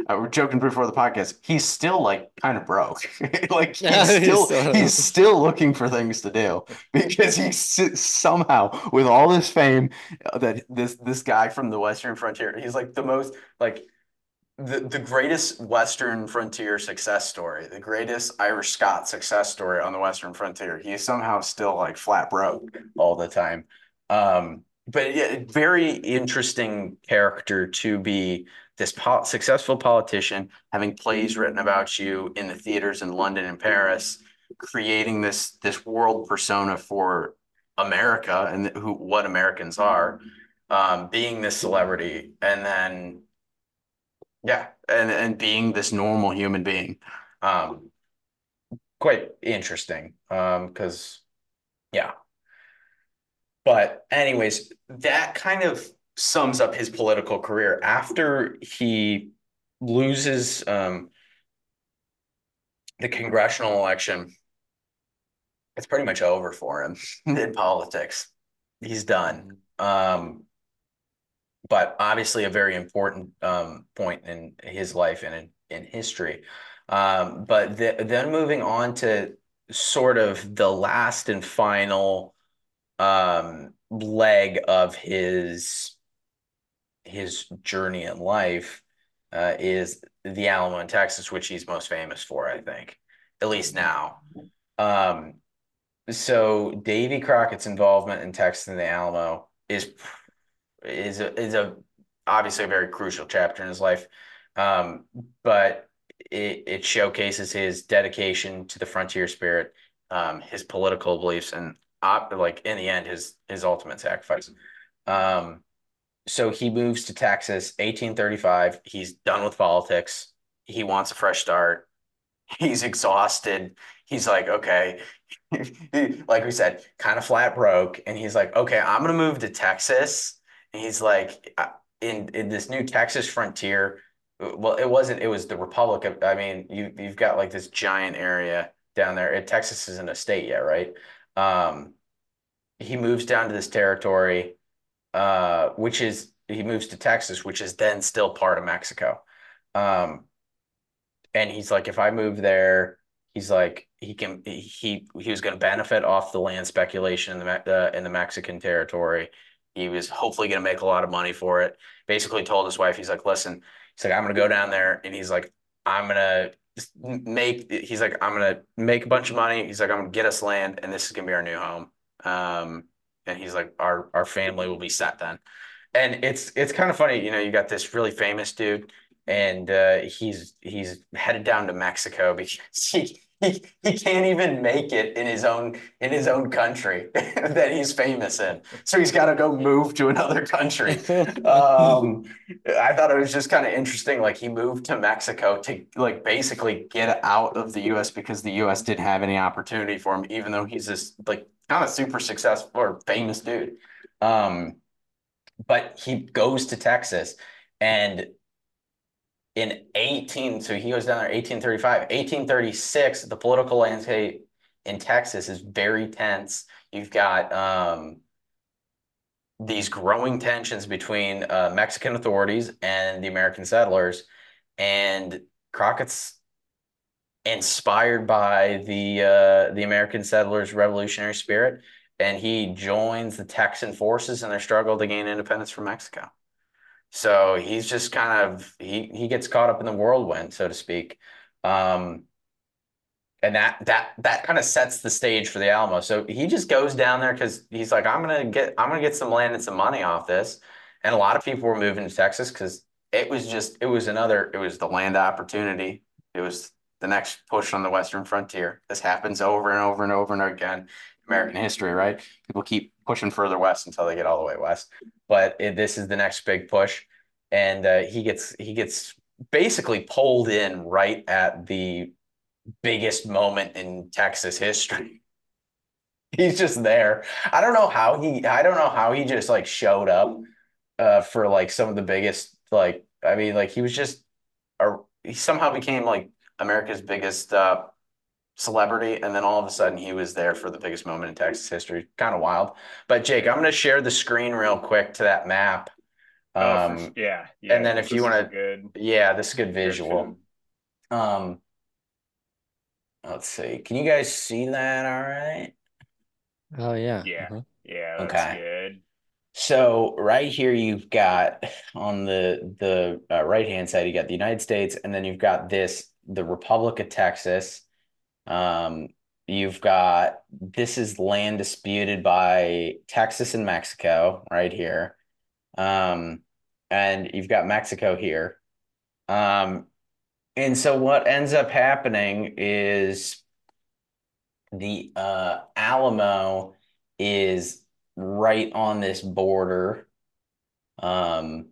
uh, we're joking before the podcast. He's still like kind of broke. like he's still he's still looking for things to do because he's somehow with all this fame uh, that this this guy from the Western frontier. He's like the most like the the greatest Western frontier success story, the greatest Irish Scot success story on the Western frontier. He's somehow still like flat broke all the time. Um, but yeah, very interesting character to be this po successful politician, having plays written about you in the theaters in London and Paris, creating this this world persona for America and who what Americans are, um, being this celebrity, and then yeah, and and being this normal human being, um, quite interesting, um, because yeah. But anyways, that kind of sums up his political career after he loses um the congressional election. It's pretty much over for him in politics. He's done. Um, but obviously a very important um, point in his life and in, in history. Um, but th then moving on to sort of the last and final um, leg of his his journey in life uh, is the Alamo in Texas, which he's most famous for, I think, at least now. Um, so Davy Crockett's involvement in Texas and the Alamo is is a is a obviously a very crucial chapter in his life. Um, but it it showcases his dedication to the frontier spirit, um, his political beliefs, and op like in the end, his his ultimate sacrifice. Um, so he moves to Texas, 1835. He's done with politics. He wants a fresh start. He's exhausted. He's like, okay, like we said, kind of flat broke. And he's like, okay, I'm gonna move to Texas. And he's like, in in this new Texas frontier. Well, it wasn't. It was the Republic of. I mean, you you've got like this giant area down there. It, Texas isn't a state yet, right? Um, he moves down to this territory, uh, which is he moves to Texas, which is then still part of Mexico. Um, and he's like, if I move there, he's like, he can he he was going to benefit off the land speculation in the uh, in the Mexican territory. He was hopefully going to make a lot of money for it. Basically, told his wife, he's like, listen, he's like, I'm going to go down there, and he's like, I'm gonna make. He's like, I'm gonna make a bunch of money. He's like, I'm gonna get us land, and this is gonna be our new home. Um, and he's like, our our family will be set then. And it's it's kind of funny, you know, you got this really famous dude, and uh, he's he's headed down to Mexico because he he, he can't even make it in his own in his own country that he's famous in. So he's got to go move to another country. Um, I thought it was just kind of interesting. Like he moved to Mexico to like basically get out of the U.S. because the U.S. didn't have any opportunity for him, even though he's this like kind of super successful or famous dude. Um, but he goes to Texas and in 18 so he goes down there 1835 1836 the political landscape in texas is very tense. You've got um, these growing tensions between uh, mexican authorities and the american settlers and crockett's inspired by the uh, the american settlers revolutionary spirit and he joins the texan forces in their struggle to gain independence from mexico so he's just kind of he he gets caught up in the whirlwind, so to speak. Um, and that that that kind of sets the stage for the Alamo. So he just goes down there because he's like, I'm gonna get I'm gonna get some land and some money off this. And a lot of people were moving to Texas because it was just it was another it was the land opportunity. It was the next push on the Western frontier. This happens over and over and over and again. American history, right? People keep pushing further west until they get all the way west. But it, this is the next big push, and uh, he gets he gets basically pulled in right at the biggest moment in Texas history. He's just there. I don't know how he I don't know how he just like showed up uh for like some of the biggest like I mean like he was just a, he somehow became like America's biggest uh celebrity and then all of a sudden he was there for the biggest moment in Texas history. Kind of wild. But Jake, I'm going to share the screen real quick to that map. Oh, for Um yeah, yeah. and then if you wanna- yeah, this is a good visual. Um let's see. Can you guys see that all right? Oh yeah. Yeah. uh-huh. Yeah, that's Okay. good. So right here you've got on the the uh, right hand side you got the United States and then you've got this the Republic of Texas. Um, you've got this is land disputed by Texas and Mexico right here. Um, and you've got Mexico here. Um, and so what ends up happening is the uh, Alamo is right on this border um,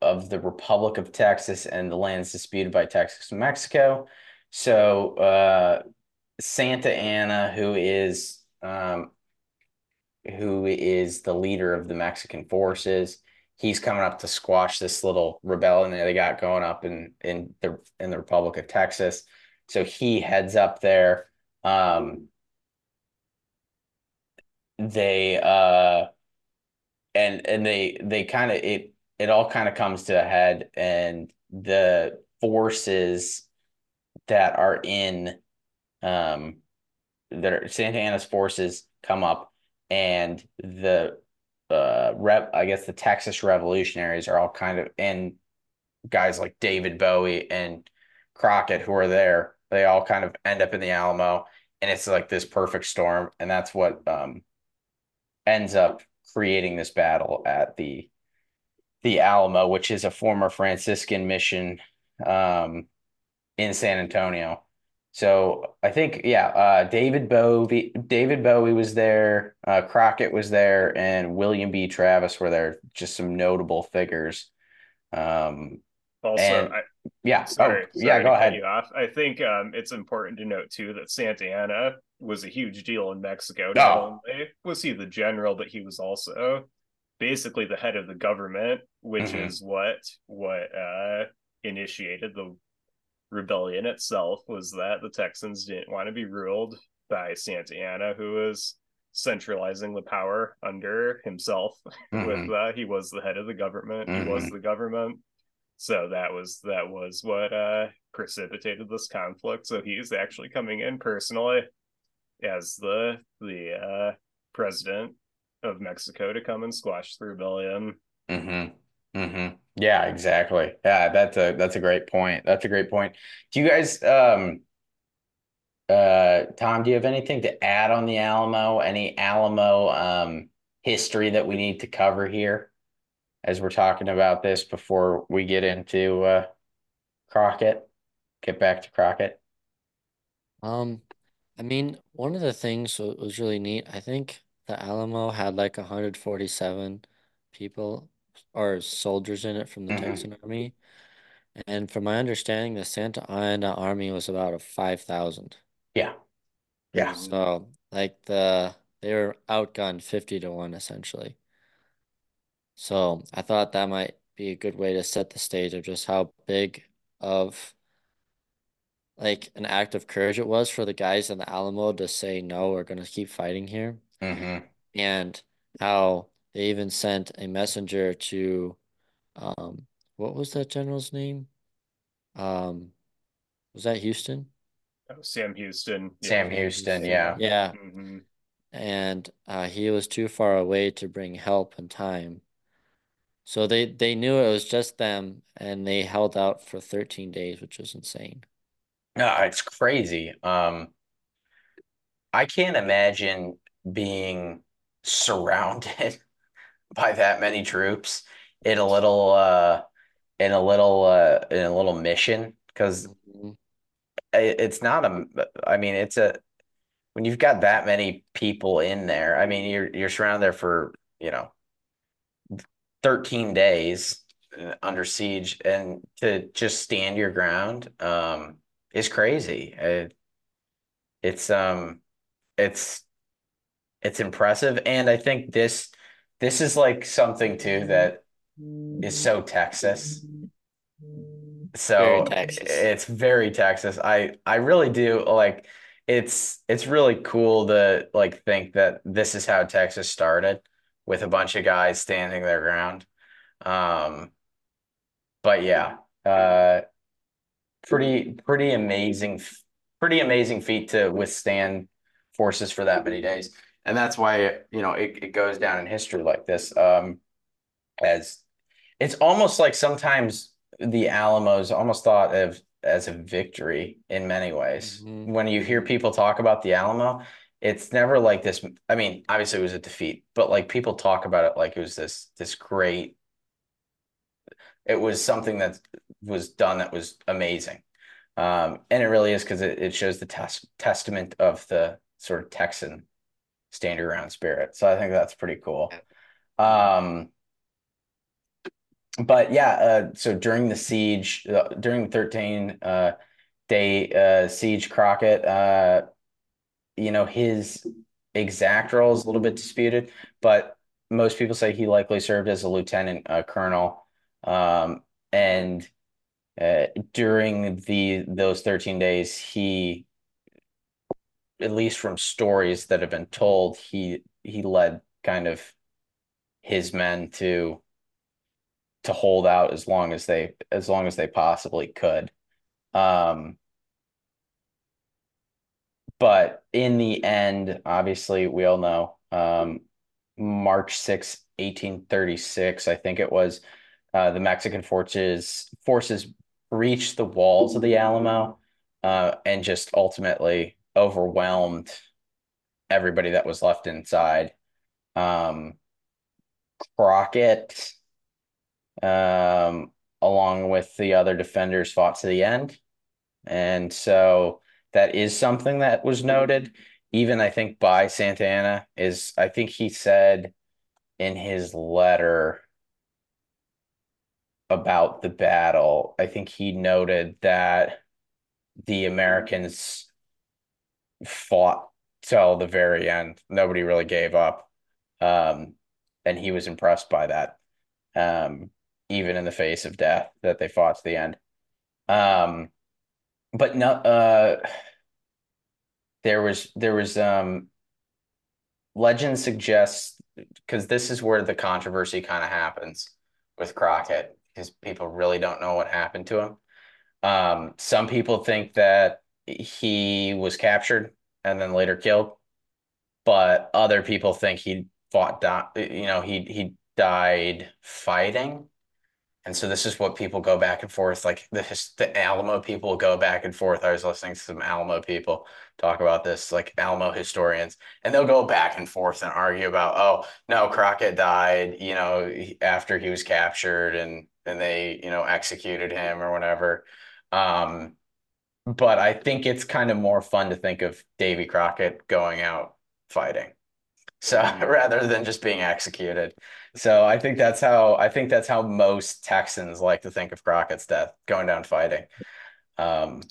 of the Republic of Texas and the lands disputed by Texas and Mexico. So uh, Santa Anna, who is um, who is the leader of the Mexican forces, he's coming up to squash this little rebellion that they got going up in in the in the Republic of Texas. So he heads up there. Um, they uh and and they they kind of it it all kind of comes to a head and the forces that are in um that are Santa Anna's forces come up and the uh rep I guess the Texas revolutionaries are all kind of and guys like David Bowie and Crockett who are there they all kind of end up in the Alamo and it's like this perfect storm and that's what um ends up creating this battle at the the Alamo, which is a former Franciscan mission um, in San Antonio. So I think, yeah, uh, David Bowie, David Bowie was there, uh, Crockett was there, and William B. Travis were there. Just some notable figures. Um, Also, And- I, yeah. sorry, oh, yeah. sorry Go cut ahead. I think um, it's important to note too that Santa Anna was a huge deal in Mexico. Oh. Not only was he the general, but he was also basically the head of the government, which Mhm. is what what uh, initiated the rebellion itself. Was that the Texans didn't want to be ruled by Santa Anna, who was centralizing the power under himself. Mhm. With uh, he was the head of the government. He was Mhm. the government. So that was that was what uh precipitated this conflict. So he's actually coming in personally as the the uh president of Mexico to come and squash the rebellion. Mm-hmm. Mm-hmm. Yeah, exactly. Yeah, that's a that's a great point. That's a great point. Do you guys um uh Tom, do you have anything to add on the Alamo? Any Alamo um history that we need to cover here as we're talking about this before we get into uh Crockett? Get back to Crockett. Um, I mean, one of the things was really neat, I think the Alamo had like 147 people or soldiers in it from the Mhm. Texan Army. And from my understanding, the Santa Anna Army was about a 5,000. Yeah. Yeah. So, like the they were outgunned 50 to 1 essentially. So, I thought that might be a good way to set the stage of just how big of like an act of courage it was for the guys in the Alamo to say no, we're gonna keep fighting here. Mm-hmm. And how they even sent a messenger to um what was that general's name? Um was that Houston? Oh, Sam Houston. Sam Houston, yeah. Yeah. hmm And uh he was too far away to bring help in time. So they they knew it was just them and they held out for 13 days, which was insane. No, it's crazy. Um, I can't imagine being surrounded by that many troops in a little uh in a little uh in a little mission because Mhm. it's not a I mean it's a when you've got that many people in there I mean you're you're surrounded there for you know 13 days uh, under siege and to just stand your ground um is crazy. It, it's um it's it's impressive. And I think this this is like something too that is so Texas. So Very Texas. it's very Texas. I I really do like it's it's really cool to like think that this is how Texas started with a bunch of guys standing their ground. Um, but yeah, uh, pretty pretty amazing, pretty amazing feat to withstand forces for that many days, and that's why you know it, it goes down in history like this. Um, as it's almost like sometimes the Alamo is almost thought of as a victory in many ways. Mhm. When you hear people talk about the Alamo, it's never like this. I mean, obviously it was a defeat, but like people talk about it like it was this this great. It was something that was done that was amazing, um, and it really is because it, it shows the tes testament of the sort of Texan stand your ground spirit. So I think that's pretty cool. Um, but yeah, uh, so during the siege, uh, during the 13 uh, day uh, siege, Crockett, uh, you know, his exact role is a little bit disputed, but most people say he likely served as a lieutenant uh, colonel. Um, and uh, during the those 13 days, he, at least from stories that have been told, he he led kind of his men to to hold out as long as they as long as they possibly could. Um, but in the end, obviously, we all know um, March 6, 1836, I think it was, uh, the Mexican forces forces breached the walls of the Alamo uh, and just ultimately overwhelmed everybody that was left inside. Um, Crockett um, along with the other defenders, fought to the end. And so that is something that was noted. Even I think by Santa Anna is I think he said in his letter about the battle, I think he noted that the Americans fought till the very end. Nobody really gave up. Um, and he was impressed by that. Um, even in the face of death, that they fought to the end. Um, but no, uh, there was there was um, legend suggests because this is where the controversy kind of happens with Crockett because people really don't know what happened to him. Um, some people think that he was captured and then later killed, but other people think he fought, you know, he he died fighting. And so this is what people go back and forth. Like the the Alamo people go back and forth. I was listening to some Alamo people talk about this, like Alamo historians, and they'll go back and forth and argue about, oh no, Crockett died, you know, after he was captured and and they, you know, executed him or whatever. Um, but I think it's kind of more fun to think of Davy Crockett going out fighting. So rather than just being executed. So I think that's how I think that's how most Texans like to think of Crockett's death, going down fighting. Um,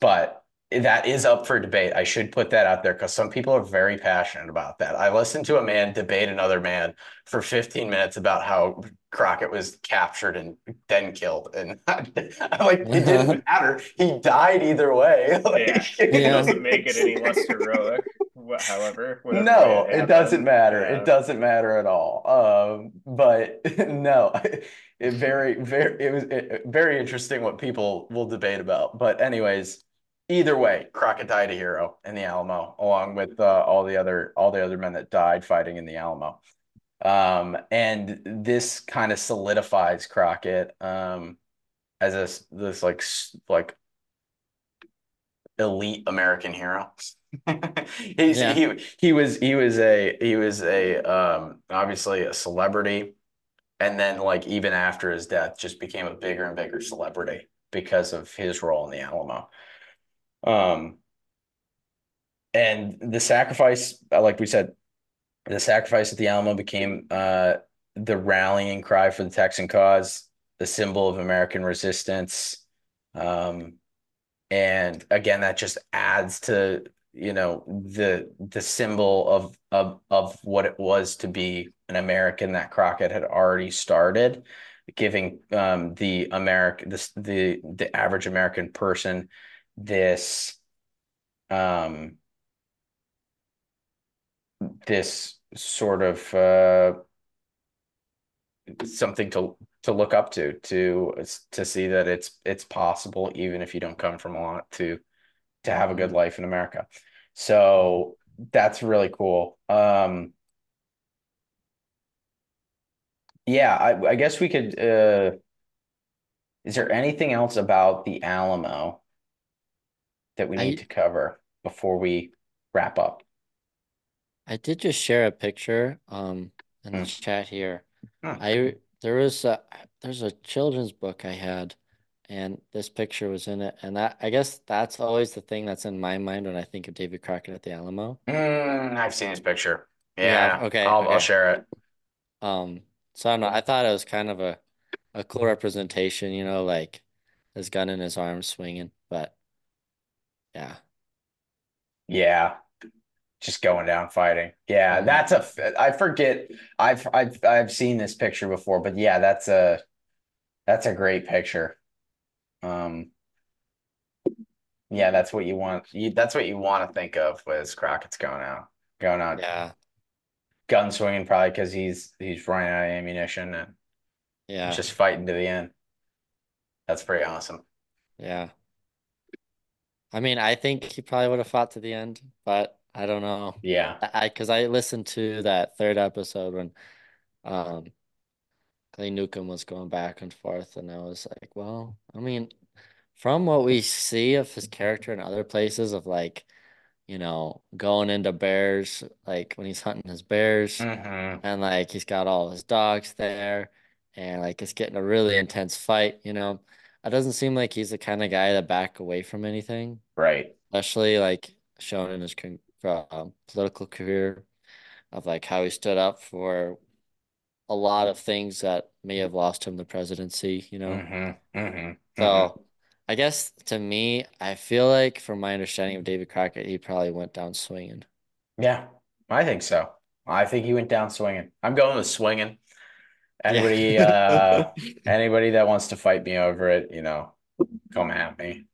but that is up for debate. I should put that out there because some people are very passionate about that. I listened to a man debate another man for 15 minutes about how Crockett was captured and then killed. And I'm like, it didn't matter. He died either way. Like, yeah. It doesn't make it any less heroic however. No, it, it doesn't matter. Yeah. It doesn't matter at all. Um, but no, it very, very, it was it, very interesting what people will debate about. But anyways, either way, Crockett died a hero in the Alamo, along with uh, all the other all the other men that died fighting in the Alamo. Um, and this kind of solidifies Crockett um, as a this like like elite American hero. He's yeah. he he was he was a he was a um obviously a celebrity and then like even after his death just became a bigger and bigger celebrity because of his role in the Alamo. Um and the sacrifice like we said the sacrifice at the Alamo became uh the rallying cry for the Texan cause, the symbol of American resistance. Um and again that just adds to you know, the the symbol of of of what it was to be an American that Crockett had already started, giving um, the American this the the average American person this um this sort of uh something to to look up to to to see that it's it's possible even if you don't come from a lot to to have a good life in America. So that's really cool. Um yeah, I, I guess we could uh is there anything else about the Alamo that we need I to cover before we wrap up? I did just share a picture um in the Hmm. chat here. Hmm. I there was a there's a children's book I had and this picture was in it and that I guess that's always the thing that's in my mind when I think of David Crockett at the Alamo. Mm, I've seen his picture. Have? Yeah, Okay, I'll I'll share it. Um so I don't know, I thought it was kind of a a cool representation, you know, like his gun in his arm swinging, but yeah. Yeah, just going down fighting. Yeah, Mhm. that's a. I forget. I've I've I've seen this picture before, but yeah, that's a that's a great picture. Um, yeah, that's what you want. You that's what you want to think of was Crockett's going out, going out, Yeah. gun swinging, probably because he's he's running out of ammunition and Yeah. just fighting to the end. That's pretty awesome. Yeah. I mean, I think he probably would have fought to the end, but I don't know. Yeah. I because I listened to that third episode when um Clay Newcomb was going back and forth, and I was like, well, I mean, from what we see of his character in other places of like, you know, going into bears, like when he's hunting his bears, hmm and like he's got all his dogs there, and like it's getting a really intense fight, you know. It doesn't seem like he's the kind of guy to back away from anything, Right. especially like shown in his con um, political career of like how he stood up for a lot of things that may have lost him the presidency, you know. hmm hmm So I guess to me, I feel like from my understanding of David Crockett, he probably went down swinging. Yeah, I think so. I think he went down swinging. I'm going with swinging. Anybody, uh, anybody that wants to fight me over it, you know, come at me.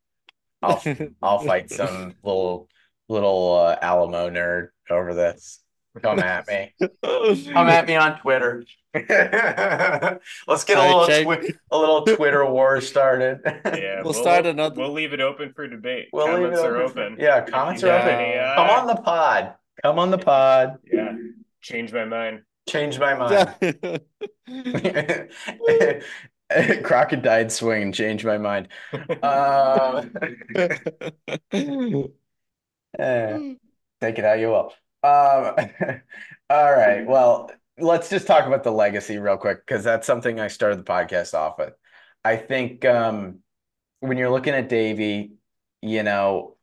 I'll I'll fight some little little uh, Alamo nerd over this. Come at me. Come at me on Twitter. Let's get a little twi a little Twitter war started. Yeah, We'll start another- We'll leave it open for debate. We'll leave Comments it are open for- open. Yeah, comments you are open. any, uh, Come on the pod. Come on the pod. Yeah, change my mind. Change my mind. Crockett swing swinging, changed my mind. Uh, eh, take it how you will. Um, all right. Well, let's just talk about the legacy real quick because that's something I started the podcast off with. I think um, when you're looking at Davy, you know,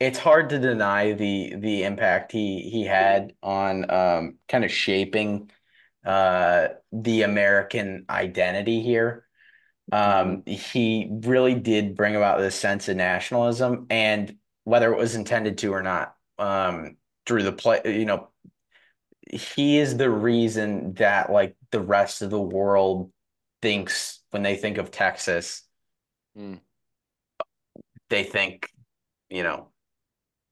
it's hard to deny the the impact he he had on um, kind of shaping uh, the American identity here. Um, he really did bring about this sense of nationalism, and whether it was intended to or not, um, through the play, you know, he is the reason that like the rest of the world thinks when they think of Texas, Mm. they think, you know,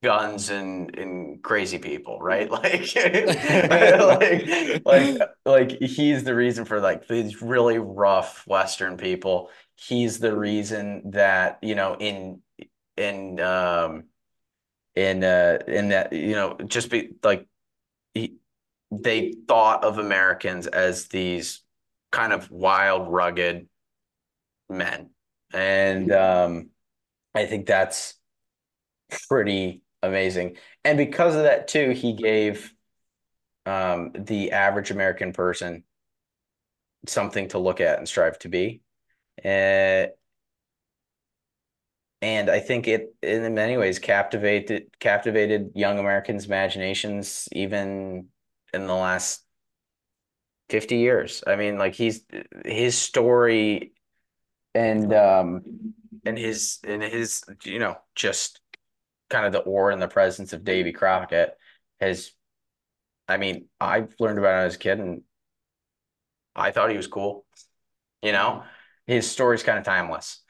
guns and and crazy people, right? Like, like, like, like he's the reason for like these really rough Western people. He's the reason that, you know, in in um in uh in that, you know, just be like he, they thought of Americans as these kind of wild, rugged men. And um I think that's pretty amazing. And because of that too, he gave um, the average American person something to look at and strive to be. Uh, and I think it, in many ways, captivated captivated young Americans' imaginations, even in the last 50 years. I mean, like he's his story and um and his and his, you know, just kind of the aura and the presence of Davy Crockett has, I mean, I learned about him as a kid and I thought he was cool. You know, his story's kind of timeless.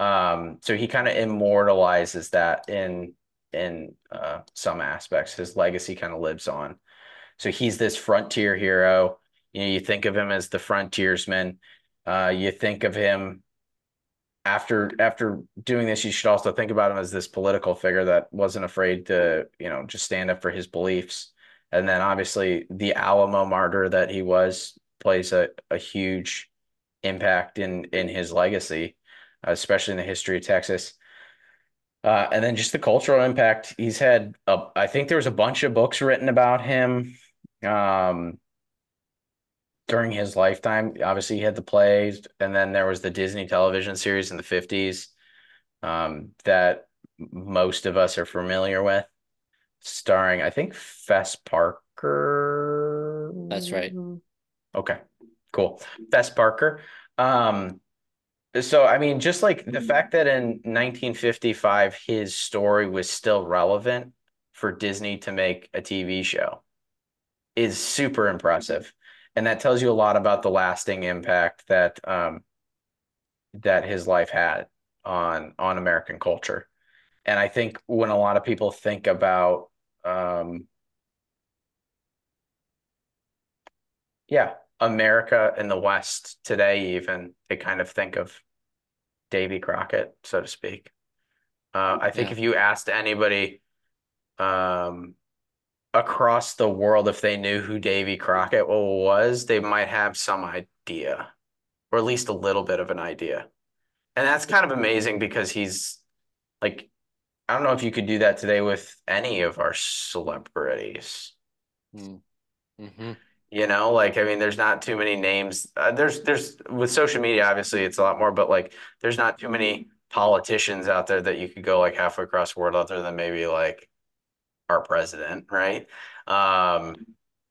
Um, so he kind of immortalizes that in in uh, some aspects. His legacy kind of lives on. So he's this frontier hero. You know, you think of him as the frontiersman. Uh, you think of him after after doing this, you should also think about him as this political figure that wasn't afraid to, you know, just stand up for his beliefs. And then obviously the Alamo martyr that he was plays a, a huge impact in in his legacy, especially in the history of Texas. Uh, and then just the cultural impact he's had. A, I think there was a bunch of books written about him. Um, during his lifetime. Obviously, he had the plays, and then there was the Disney television series in the 50s um, that most of us are familiar with, starring, I think, Fess Parker. That's right. Okay, cool. Fess Parker. Um, so, I mean, just like the fact that in 1955 his story was still relevant for Disney to make a TV show is super impressive and that tells you a lot about the lasting impact that um, that his life had on on American culture. And I think when a lot of people think about um, yeah, America and the West today, even they kind of think of Davy Crockett, so to speak. Uh, I think yeah. if you asked anybody um, across the world, if they knew who Davy Crockett was, they might have some idea, or at least a little bit of an idea. And that's kind of amazing because he's like, I don't know if you could do that today with any of our celebrities. Mm. hmm You know, like I mean, there's not too many names. Uh, there's there's with social media, obviously, it's a lot more, but like, there's not too many politicians out there that you could go like halfway across the world, other than maybe like our president, right? Um,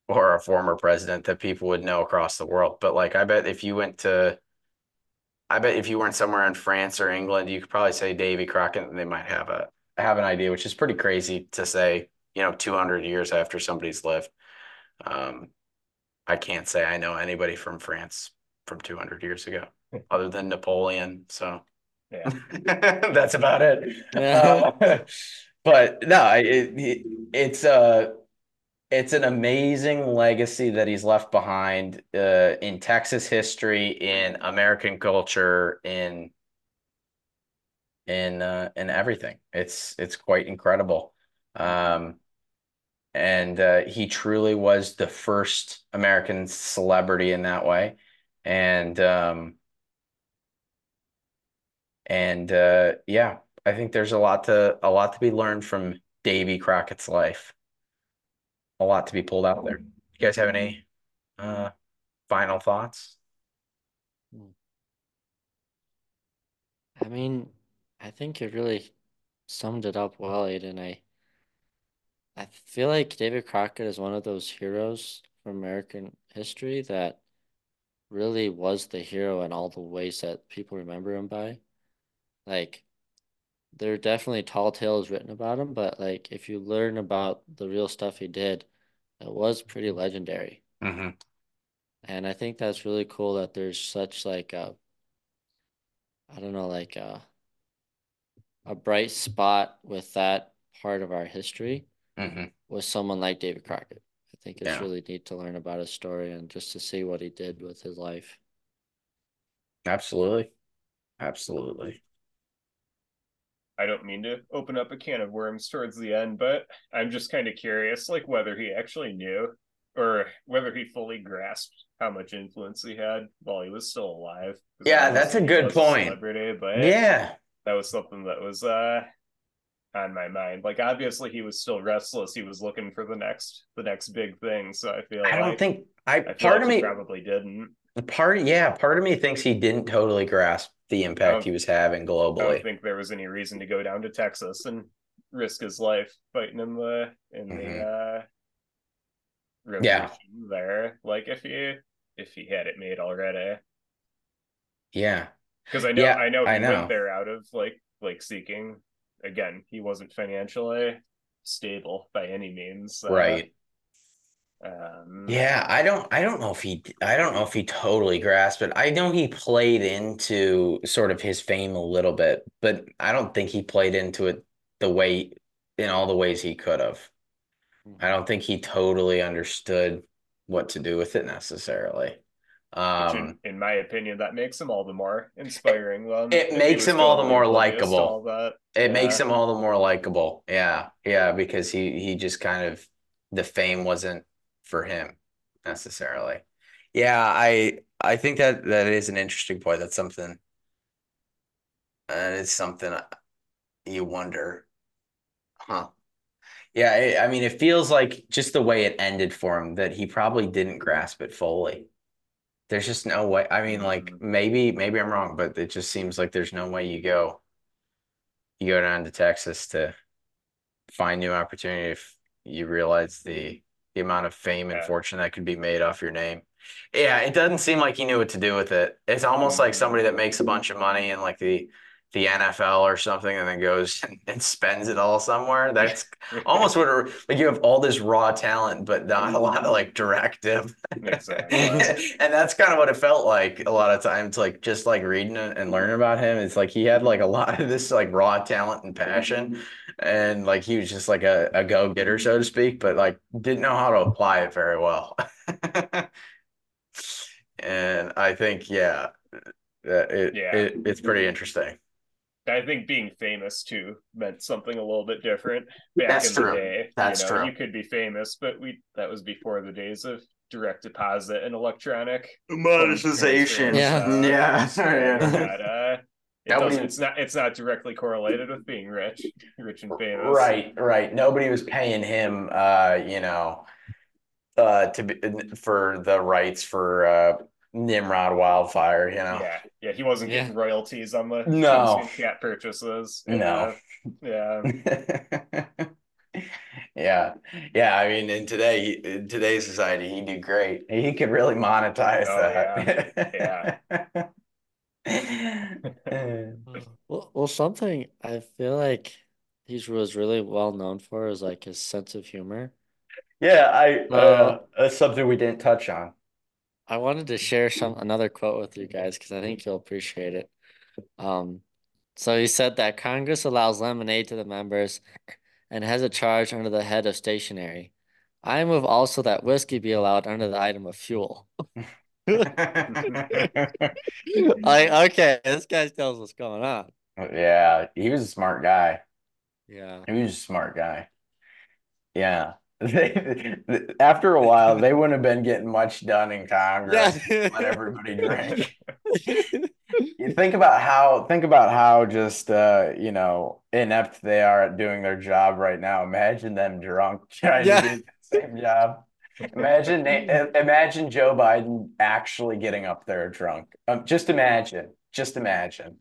or a former president that people would know across the world. But like, I bet if you went to, I bet if you weren't somewhere in France or England, you could probably say Davy Crockett, and they might have a have an idea, which is pretty crazy to say. You know, 200 years after somebody's lived. Um, I can't say I know anybody from France from 200 years ago, other than Napoleon. So, yeah, that's about it. Uh, but no, it, it's a it's an amazing legacy that he's left behind uh, in Texas history, in American culture, in in uh, in everything. It's it's quite incredible. Um, and uh, he truly was the first American celebrity in that way. And um, and uh, yeah, I think there's a lot to a lot to be learned from Davy Crockett's life. A lot to be pulled out there. You guys have any uh, final thoughts? I mean, I think you really summed it up well, Aiden. I I feel like David Crockett is one of those heroes from American history that really was the hero in all the ways that people remember him by. Like there are definitely tall tales written about him, but like if you learn about the real stuff he did, it was pretty legendary. Mm-hmm. And I think that's really cool that there's such like a, I don't know, like a, a bright spot with that part of our history mm-hmm. with someone like David Crockett. I think it's Yeah. really neat to learn about his story and just to see what he did with his life. Absolutely. Absolutely. I don't mean to open up a can of worms towards the end, but I'm just kind of curious, like whether he actually knew or whether he fully grasped how much influence he had while he was still alive. Yeah, that's a good point. celebrity, but Yeah. that was something that was uh on my mind. Like obviously he was still restless. He was looking for the next the next big thing. So I feel I don't like think I I part of me probably didn't. Part yeah, part of me thinks he didn't totally grasp the impact he was having globally. I don't think there was any reason to go down to Texas and risk his life fighting in the in the uh Mm-hmm. Yeah. there. Like if he if he had it made already. Yeah. Because I know Yeah, I know he I know. went there out of like like seeking again, he wasn't financially stable by any means. Uh, Right. Um, Yeah, I don't I don't know if he I don't know if he totally grasped it. I know he played into sort of his fame a little bit, but I don't think he played into it the way in all the ways he could have. I don't think he totally understood what to do with it necessarily. Um, in, in my opinion, that makes him all the more inspiring. Then It makes him all the more likable. it makes Yeah. him all the more likable. Yeah, yeah, because he he just kind of the fame wasn't for him necessarily. Yeah, I I think that that is an interesting point. That's something that is something you wonder, huh? Yeah, I I mean, it feels like just the way it ended for him that he probably didn't grasp it fully. There's just no way. I mean, like Mhm. maybe maybe I'm wrong, but it just seems like there's no way you go you go down to Texas to find new opportunity if you realize the the amount of fame and Yeah. fortune that could be made off your name. Yeah, it doesn't seem like he knew what to do with it. It's almost like somebody that makes a bunch of money and like the the NFL or something and then goes and, spends it all somewhere. That's almost what it- like you have all this raw talent, but not a lot of like directive. Exactly. And that's kind of what it felt like a lot of times, like just like reading and learning about him. It's like he had like a lot of this like raw talent and passion. And like he was just like a, a go-getter, so to speak, but like didn't know how to apply it very well. And I think, yeah, that it, Yeah. it it's pretty interesting. I think being famous too meant something a little bit different back That's in true. the day. That's you know, true. You could be famous, but we that was before the days of direct deposit and electronic Monetization. Yeah. Yeah. and that, uh, it That it's not it's not directly correlated with being rich, rich and famous. Right, right. Nobody was paying him, uh, you know, uh, to be for the rights for uh, Nimrod Wildfire, you know. Yeah, yeah, he wasn't Yeah. getting royalties on the No. Cat purchases. No. yeah, Yeah, yeah. I mean, in today, in today's society, he'd do great. He could really monetize Oh, that. Well, well, something I feel like he was really well known for is like his sense of humor. Yeah, I uh, Uh, that's something we didn't touch on. I wanted to share some another quote with you guys because I think you'll appreciate it. Um, so he said that Congress allows lemonade to the members and has a charge under the head of stationery. I move also that whiskey be allowed under the item of fuel. Like, okay, this guy tells what's going on. Yeah, he was a smart guy. Yeah. He was a smart guy. Yeah. They, after a while, they wouldn't have been getting much done in Congress. Yeah. Let everybody drink. You think about how think about how just uh, you know, inept they are at doing their job right now. Imagine them drunk trying Yeah. to do the same job. Imagine imagine Joe Biden actually getting up there drunk. Um, just imagine. Just imagine.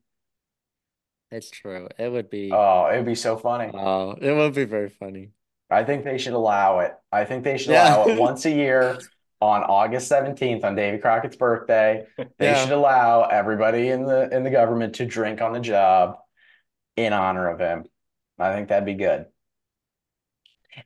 It's true. It would be, Oh, it'd be so funny. oh, it would be very funny. I think they should allow it. I think they should Yeah. allow it once a year on August 17th on Davy Crockett's birthday. They Yeah. should allow everybody in the in the government to drink on the job in honor of him. I think that'd be good.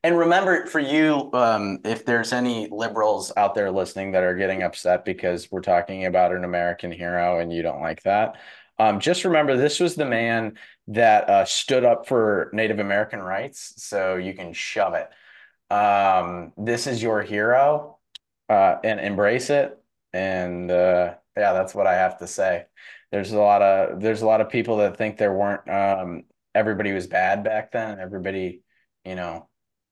And remember, for you, um, if there's any liberals out there listening that are getting upset because we're talking about an American hero and you don't like that, um, just remember this was the man that uh, stood up for Native American rights, so you can shove it. Um, this is your hero, uh, and embrace it. And uh, yeah, that's what I have to say. There's a lot of there's a lot of people that think there weren't um, everybody was bad back then. Everybody, you know,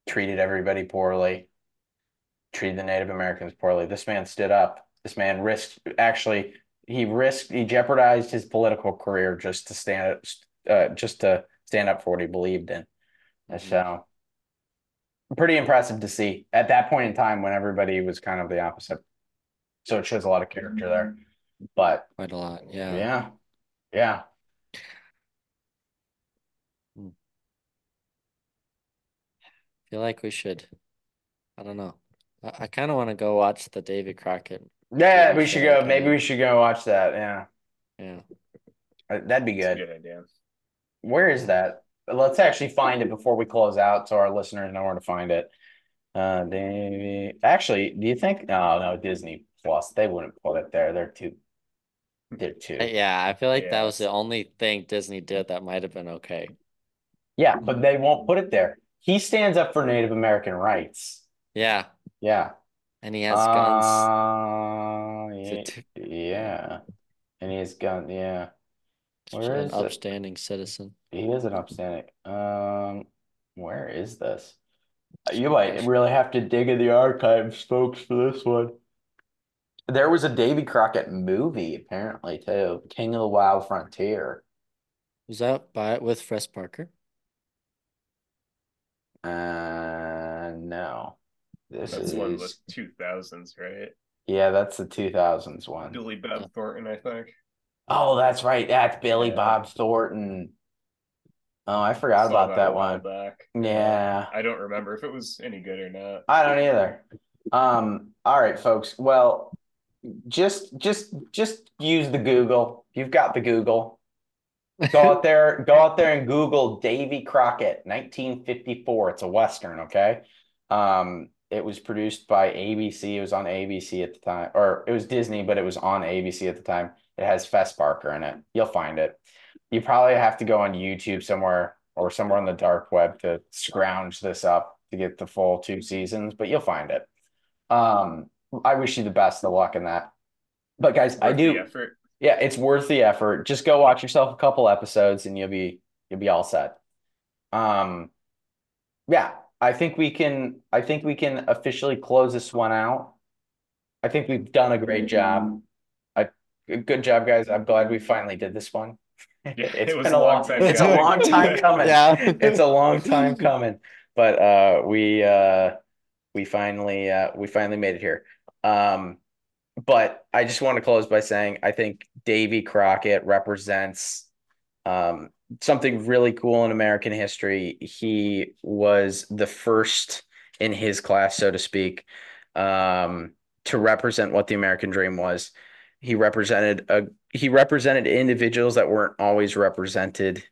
treated everybody poorly, treated the Native Americans poorly. This man stood up. This man risked actually he risked he jeopardized his political career just to stand uh, just to stand up for what he believed in. And Mhm. so pretty impressive to see at that point in time when everybody was kind of the opposite. So it shows a lot of character there. But Quite a lot. Yeah. yeah, yeah. feel like we should. I don't know. I, I kind of want to go watch the David Crockett. Yeah, we should go. Maybe we should go watch that. Yeah. Yeah. Uh, That'd be It's a good. good idea. Where is that? let's actually find it before we close out so our listeners know where to find it. Uh, Davy. Actually, do you think? No, no, Disney Plus. They wouldn't put it there. They're too. They're too. Uh, Yeah, I feel like that was the only thing Disney did that might have been okay. Yeah, but they won't put it there. He stands up for Native American rights. Yeah, Yeah. and he has guns. Uh, yeah, yeah. And he has gun. Yeah. Where an is it? upstanding citizen. He is an upstanding. Um, where is this? You might really have to dig in the archives, folks, for this one. There was a Davy Crockett movie, apparently, too. King of the Wild Frontier. Was that by it with Fess Parker? Uh, no. This That's one of the two thousands, right? yeah, that's the 2000s one. Billy Bob Thornton, I think. Oh, that's right. That's Billy Yeah. Bob Thornton. Oh, I forgot Saw about that one. Back. Yeah. I don't remember if it was any good or not. I don't either. Um, all right, folks. Well, just just just use the Google. You've got the Google. Go out there, go out there and Google Davy Crockett, 1954. It's a Western, okay? Um, it was produced by ABC. It was on ABC at the time, or it was Disney, but it was on ABC at the time. It has Fess Parker in it. You'll find it. You probably have to go on YouTube somewhere or somewhere on the dark web to scrounge this up to get the full two seasons, but you'll find it. Um, I wish you the best of luck in that. But guys, I Worth the do. effort. Yeah, it's worth the effort. Just go watch yourself a couple episodes and you'll be you'll be all set. Um, yeah, I think we can I think we can officially close this one out. I think we've done a great job. I good job, guys. I'm glad we finally did this one. It's it was been a a long long time it's a coming. long time coming. Yeah. It's a long time coming. But uh we uh we finally uh we finally made it here. Um but I just want to close by saying I think Davy Crockett represents um, something really cool in American history. He was the first in his class, so to speak, um, to represent what the American dream was. He represented a he represented individuals that weren't always represented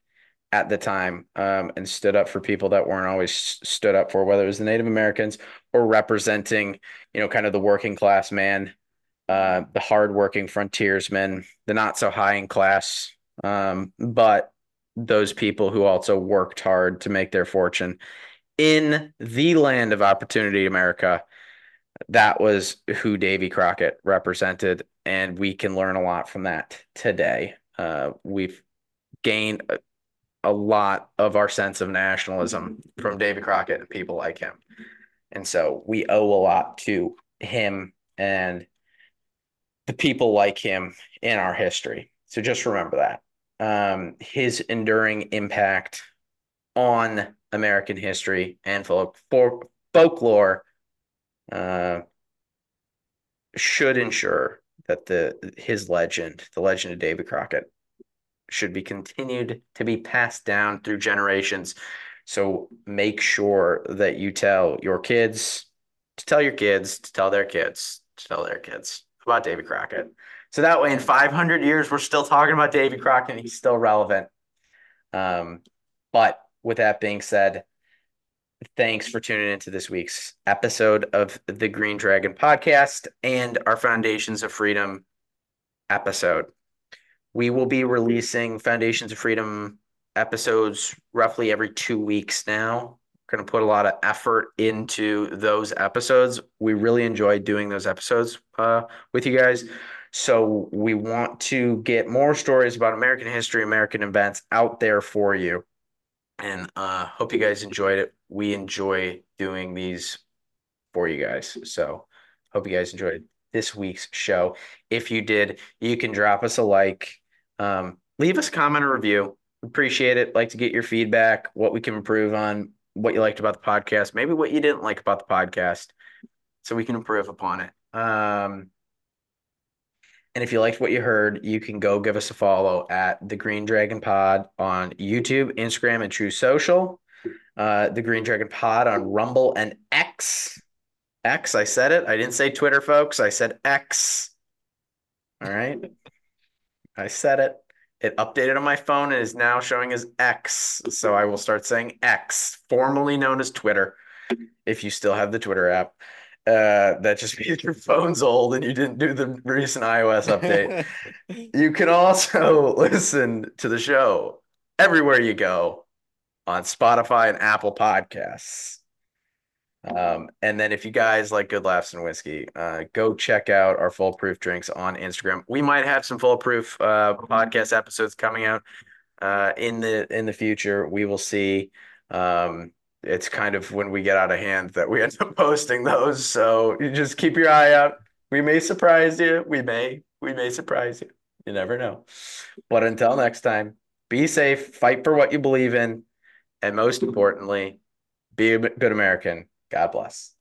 at the time um, and stood up for people that weren't always stood up for, whether it was the Native Americans or representing, you know, kind of the working class man uh, the hardworking frontiersmen, the not so high in class, um, but those people who also worked hard to make their fortune in the land of opportunity, America. That was who Davy Crockett represented, and we can learn a lot from that today. Uh, we've gained a, a lot of our sense of nationalism from David Crockett and people like him. And so we owe a lot to him and the people like him in our history. So just remember that. Um, his enduring impact on American history and folk, folk, folklore uh, should ensure that the his legend, the legend of David Crockett, should be continued to be passed down through generations. So make sure that you tell your kids to tell your kids to tell their kids to tell their kids about David Crockett. So that way, in 500 years, we're still talking about David Crockett. He's still relevant. Um, but with that being said, thanks for tuning into this week's episode of the Green Dragon podcast and our Foundations of Freedom episode. We will be releasing Foundations of Freedom episodes roughly every two weeks now. We're going to put a lot of effort into those episodes. We really enjoy doing those episodes uh, with you guys. So we want to get more stories about American history, American events out there for you. And uh, hope you guys enjoyed it. We enjoy doing these for you guys. So hope you guys enjoyed this week's show. If you did, you can drop us a like, um, leave us a comment or review. Appreciate it. Like to get your feedback, what we can improve on, what you liked about the podcast, maybe what you didn't like about the podcast, so we can improve upon it. Um, and if you liked what you heard, you can go give us a follow at the Green Dragon Pod on YouTube, Instagram, and Truth Social. Uh, the Green Dragon Pod on Rumble and X. X, I said it. I didn't say Twitter, folks. I said X. All right. I said it. It updated on my phone and is now showing as X. So I will start saying X, formerly known as Twitter, if you still have the Twitter app. Uh, that just means your phone's old and you didn't do the recent iOS update. you can also listen to the show everywhere you go on Spotify and Apple Podcasts. Um, and then if you guys like good laughs and whiskey, uh, go check out our Full Proof drinks on Instagram. We might have some Full Proof uh, podcast episodes coming out uh, in the in the future. We will see. Um, it's kind of when we get out of hand that we end up posting those. So you just keep your eye out. We may surprise you. We may. We may surprise you. You never know. But until next time, be safe, fight for what you believe in, and most importantly, be a good American. God bless.